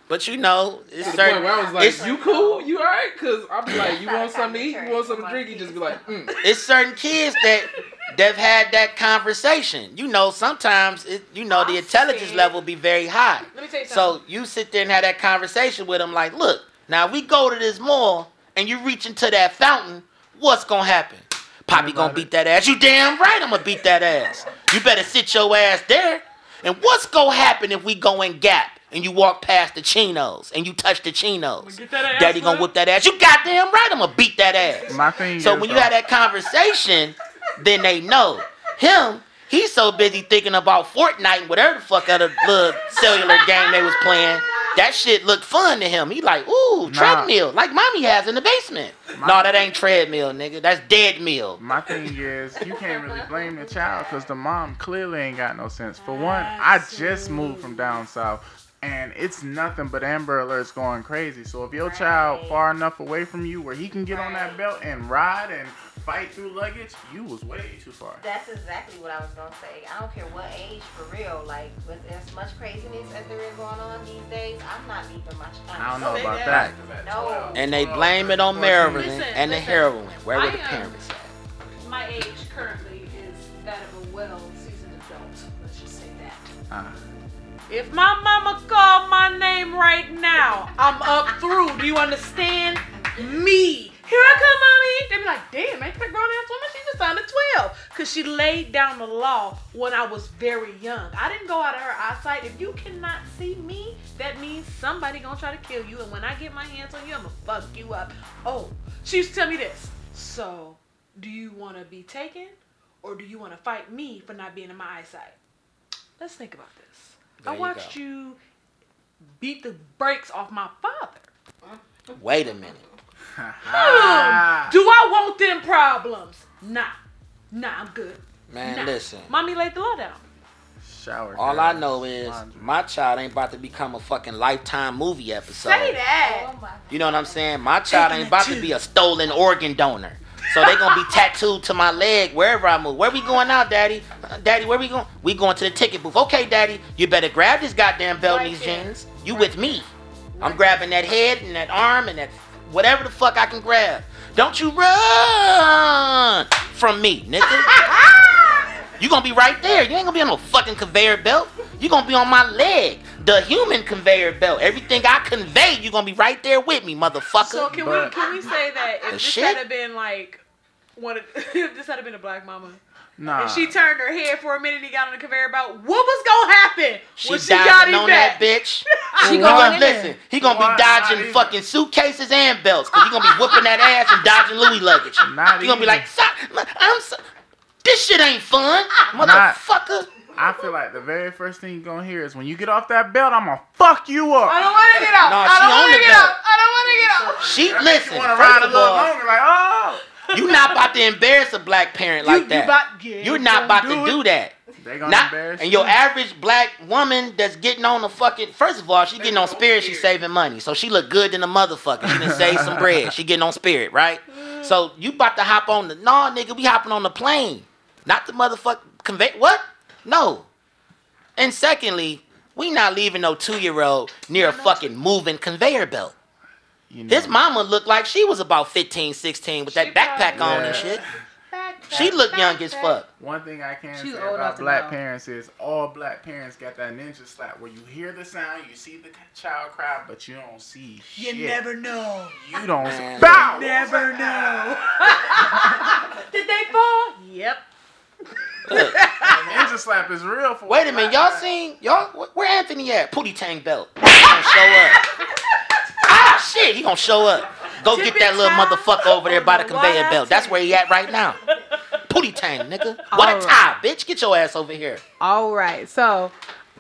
Lord. But you know, it's To the certain. point where I was like, it's, you cool? You alright? Cause I'm like, you want something to eat? You want something to drink? You just be like, mm. it's certain kids that that've had that conversation. You know, sometimes it, you know the intelligence level be very high. Let me tell you So you sit there and have that conversation with them, like, look, now we go to this mall and you reach into that fountain, what's gonna happen? Poppy gonna beat that ass. You damn right, I'm gonna beat that ass. You better sit your ass there. And what's gonna happen if we go in Gap and you walk past the chinos and you touch the chinos? that Daddy gonna whip that ass. You goddamn right, I'm gonna beat that ass. My thing So is, when you though- have that conversation, then they know. Him, he's so busy thinking about Fortnite and whatever the fuck other little cellular game they was playing. That shit looked fun to him. He like, ooh, Nah. treadmill, like mommy has in the basement. no, that ain't treadmill, nigga. That's dead meal. My thing is, you can't really blame the child because the mom clearly ain't got no sense. For one, I just moved from down south. And it's nothing but Amber Alerts going crazy. So if your child far enough away from you where he can get on that belt and ride and fight through luggage, you was way too far. That's exactly what I was gonna say. I don't care what age, for real. Like with as much craziness as there is going on these days, I'm not leaving my child. I don't know about that. No. And they blame it on Maryland Listen, and the listen. heroin. Where were I the parents at? My age currently is that of a well-seasoned adult. Let's just say that. Uh, If my mama called my name right now, I'm up through. Do you understand? Me. Here I come, mommy. They'd be like, damn, ain't that grown ass woman? She just turned 12. Because she laid down the law when I was very young. I didn't go out of her eyesight. If you cannot see me, that means somebody gonna try to kill you. And when I get my hands on you, I'm gonna fuck you up. Oh, she used to tell me this. So, do you want to be taken? Or do you want to fight me for not being in my eyesight? Let's think about this. There I you watched go. you beat the brakes off my father. Wait a minute. Hmm. [LAUGHS] Do I want them problems? Nah. Nah, I'm good. Man, Nah. listen. Mommy laid the law down. Shower. All I know is my child ain't about to become a fucking lifetime movie episode. Say that. You know what I'm saying? My child ain't about to be a stolen organ donor. So they gonna be tattooed to my leg wherever I move. Where we going now, Daddy? Uh, Daddy, where we going? We going to the ticket booth. Okay, Daddy, you better grab this goddamn belt and these jeans. You with me? I'm grabbing that head and that arm and that whatever the fuck I can grab. Don't you run from me, nigga. [LAUGHS] You gonna be right there. You ain't gonna be on no fucking conveyor belt. You gonna be on my leg, the human conveyor belt. Everything I convey, you're gonna be right there with me, motherfucker. So can we can we say that if The this shit? had have been like one of [LAUGHS] if this had have been a black mama Nah. and she turned her head for a minute and he got on the conveyor belt, what was gonna happen She when she got dodging him on back? that bitch. [LAUGHS] She He going gonna in there. listen. He gonna Why be not dodging fucking suitcases and belts. Cause he gonna be whipping that ass and dodging Louis luggage. Not he gonna be like, I'm so, this shit ain't fun, Not- motherfucker. I feel like the very first thing you're gonna hear is when you get off that belt, I'm gonna fuck you up. I don't want to get out. No, I don't want to get belt. out. I don't want to get out. She That listen. you wanna ride a little all, longer, like oh. you not about to embarrass a black parent like you that. about- yeah, You're not about don't to do do that. They gonna Not, embarrass and you. your average black woman that's getting on the fucking first of all, she getting on spirit, she's saving money. So she look good than a motherfucker. She done save some bread. She getting on spirit, right? So you about to hop on the no nigga, we hopping on the plane. Not the motherfucker convey what? No. And secondly, we not leaving no two year old near a fucking moving conveyor belt. You know. His mama looked like she was about 15, 16 with that backpack on and Yeah. shit. She looked young as fuck. One thing I can She's say about black know. parents is all black parents got that ninja slap where you hear the sound, you see the child cry, but you don't see shit. You shit. never know. You don't. Man. Bow. Never know. [LAUGHS] [LAUGHS] Did they fall? Yep. Look, ninja slap is real for. wait a minute, y'all seen y'all where Anthony at? Pootie Tang belt. He gonna [LAUGHS] show up. Ah shit, he gonna show up. Go get that little motherfucker over there by the conveyor belt. That's where he at right now. Pootie Tang, nigga. What a Alright. tie, bitch. Get your ass over here. All right, so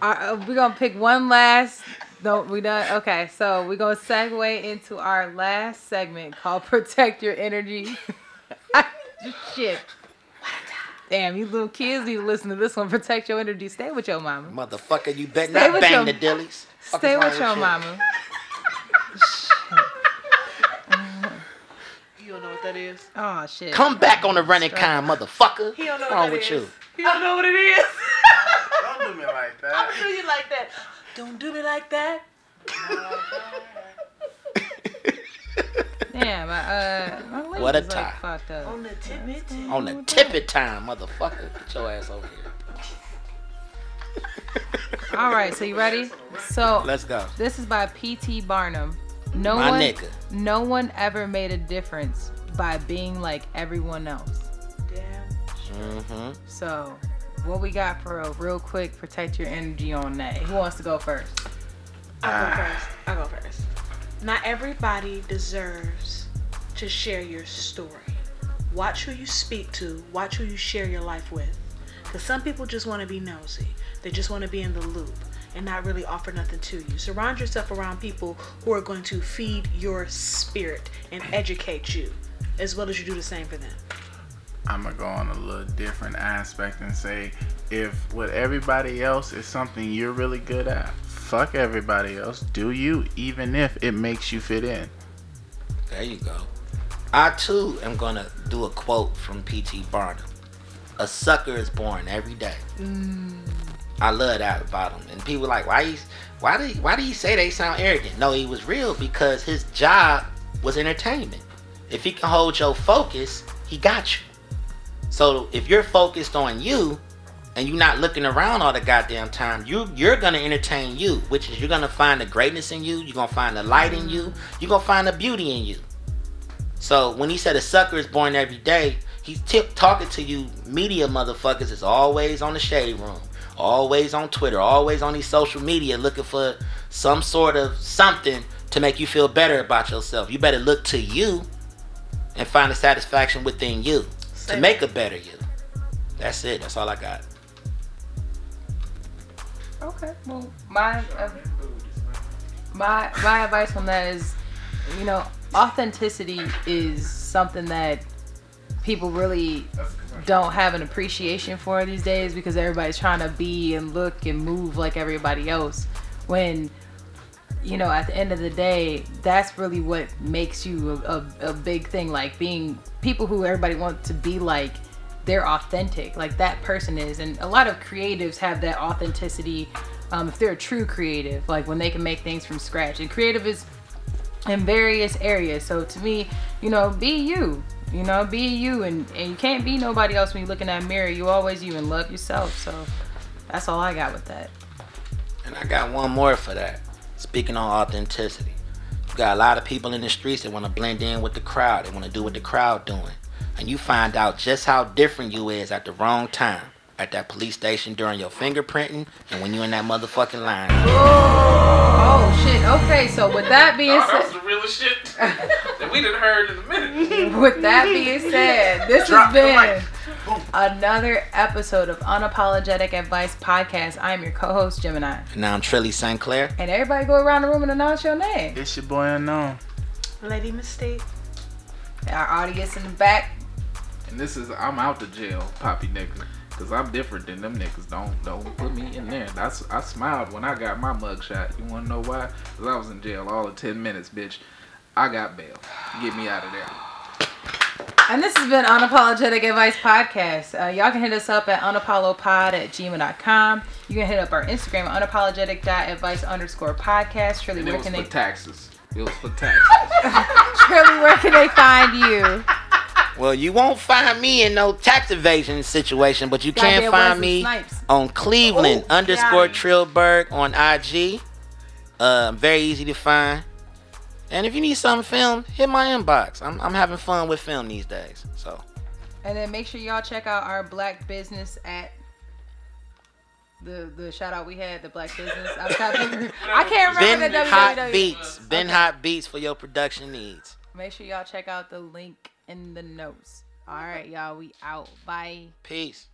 uh, we're gonna pick one last. No, we done. Okay, so we're gonna segue into our last segment called [LAUGHS] "Protect Your Energy." [LAUGHS] Shit. Damn, you little kids need to listen to this one. Protect your energy. Stay with your mama. Motherfucker, you better Stay not bang your- the dillies. Stay with your you? mama. [LAUGHS] You don't know what that is. Oh shit. Come back on the running kind, motherfucker. He don't know What's what wrong that with is. you? He don't know what it is. [LAUGHS] Don't do me like that. I Don't do you like that. Don't do me like that. [LAUGHS] Damn, my, uh, my What a is, like, fucked up. On the tip it. On the tippet time, motherfucker. Get your ass over here. [LAUGHS] All right, so you ready? So Let's go. This is by P.T. Barnum. No My one, nigga. no one ever made a difference by being like everyone else. Damn. Mm-hmm. So, what we got for a real quick protect your energy on that? Who wants to go first? I'll go first. I'll go first. Not everybody deserves to share your story. Watch who you speak to. Watch who you share your life with. Because some people just want to be nosy. They just want to be in the loop and not really offer nothing to you. Surround yourself around people who are going to feed your spirit and educate you, as well as you do the same for them. I'm gonna go on a little different aspect and say, if what everybody else is something you're really good at, fuck everybody else. Do you, even if it makes you fit in. There you go. I too am gonna do a quote from P.T. Barnum. A sucker is born every day. Mm. I love that about him. And people like, why he, why did, why did he say they sound arrogant? No, he was real because his job was entertainment. If he can hold your focus, he got you. So if you're focused on you, and you're not looking around all the goddamn time, you you're gonna entertain you, which is you're gonna find the greatness in you, you're gonna find the light in you, you're gonna find the beauty in you. So when he said a sucker is born every day, he's talking to you media motherfuckers is always on the shade room, always on Twitter, always on these social media looking for some sort of something to make you feel better about yourself. You better look to you and find the satisfaction within you to make a better you. That's it. That's all I got. Okay. Well, my uh, my my advice on that is, you know, authenticity is something that people really don't have an appreciation for these days because everybody's trying to be and look and move like everybody else. When you know, at the end of the day, that's really what makes you a, a, a big thing. Like being people who everybody wants to be like, they're authentic. Like that person is. And a lot of creatives have that authenticity. Um, if they're a true creative, like when they can make things from scratch. And creative is in various areas. So to me, you know, be you. You know, be you, and, and you can't be nobody else when you look in that mirror. You always you and love yourself. So that's all I got with that. And I got one more for that. Speaking on authenticity, got a lot of people in the streets that want to blend in with the crowd. They want to do what the crowd doing, and you find out just how different you is at the wrong time. At that police station during your fingerprinting, and when you in that motherfucking line. Oh, oh shit. Okay, so with that being Oh, that was said, the realest shit that we done heard in a minute. [LAUGHS] with that being said, this Drop has been another episode of Unapologetic Advice Podcast. I'm your co-host Gemini, Now I'm Trilly St. Clair. and everybody go around the room and announce your name. It's your boy unknown. Lady Mystique. Our audience in the back. And this is I'm out the jail, poppy nigga. Cause I'm different than them niggas. Don't don't put me in there. That's I smiled when I got my mugshot. You wanna know why? Cause I was in jail all of ten minutes, bitch. I got bail. Get me out of there. And this has been Unapologetic Advice Podcast. Uh, y'all can hit us up at unapollopod at gmail.com. You can hit up our Instagram, unapologetic.advice underscore podcast. Shirley, And where can for they taxes. It was for [LAUGHS] taxes. Shirley, where can they find you? Well, you won't find me in no tax evasion situation, but you can find me Snipes. on Cleveland Oh, underscore got him. Trillberg on IG. Uh, very easy to find. And if you need something filmed, hit my inbox. I'm, I'm having fun with film these days. So And then make sure y'all check out our black business at the the shout out we had, the black business. I, can't- [LAUGHS] I can't remember Ben the Hot. Beats. Ben Hot Beats for your production needs. Make sure y'all check out the link in the notes. All right, y'all, we out. Bye. Peace.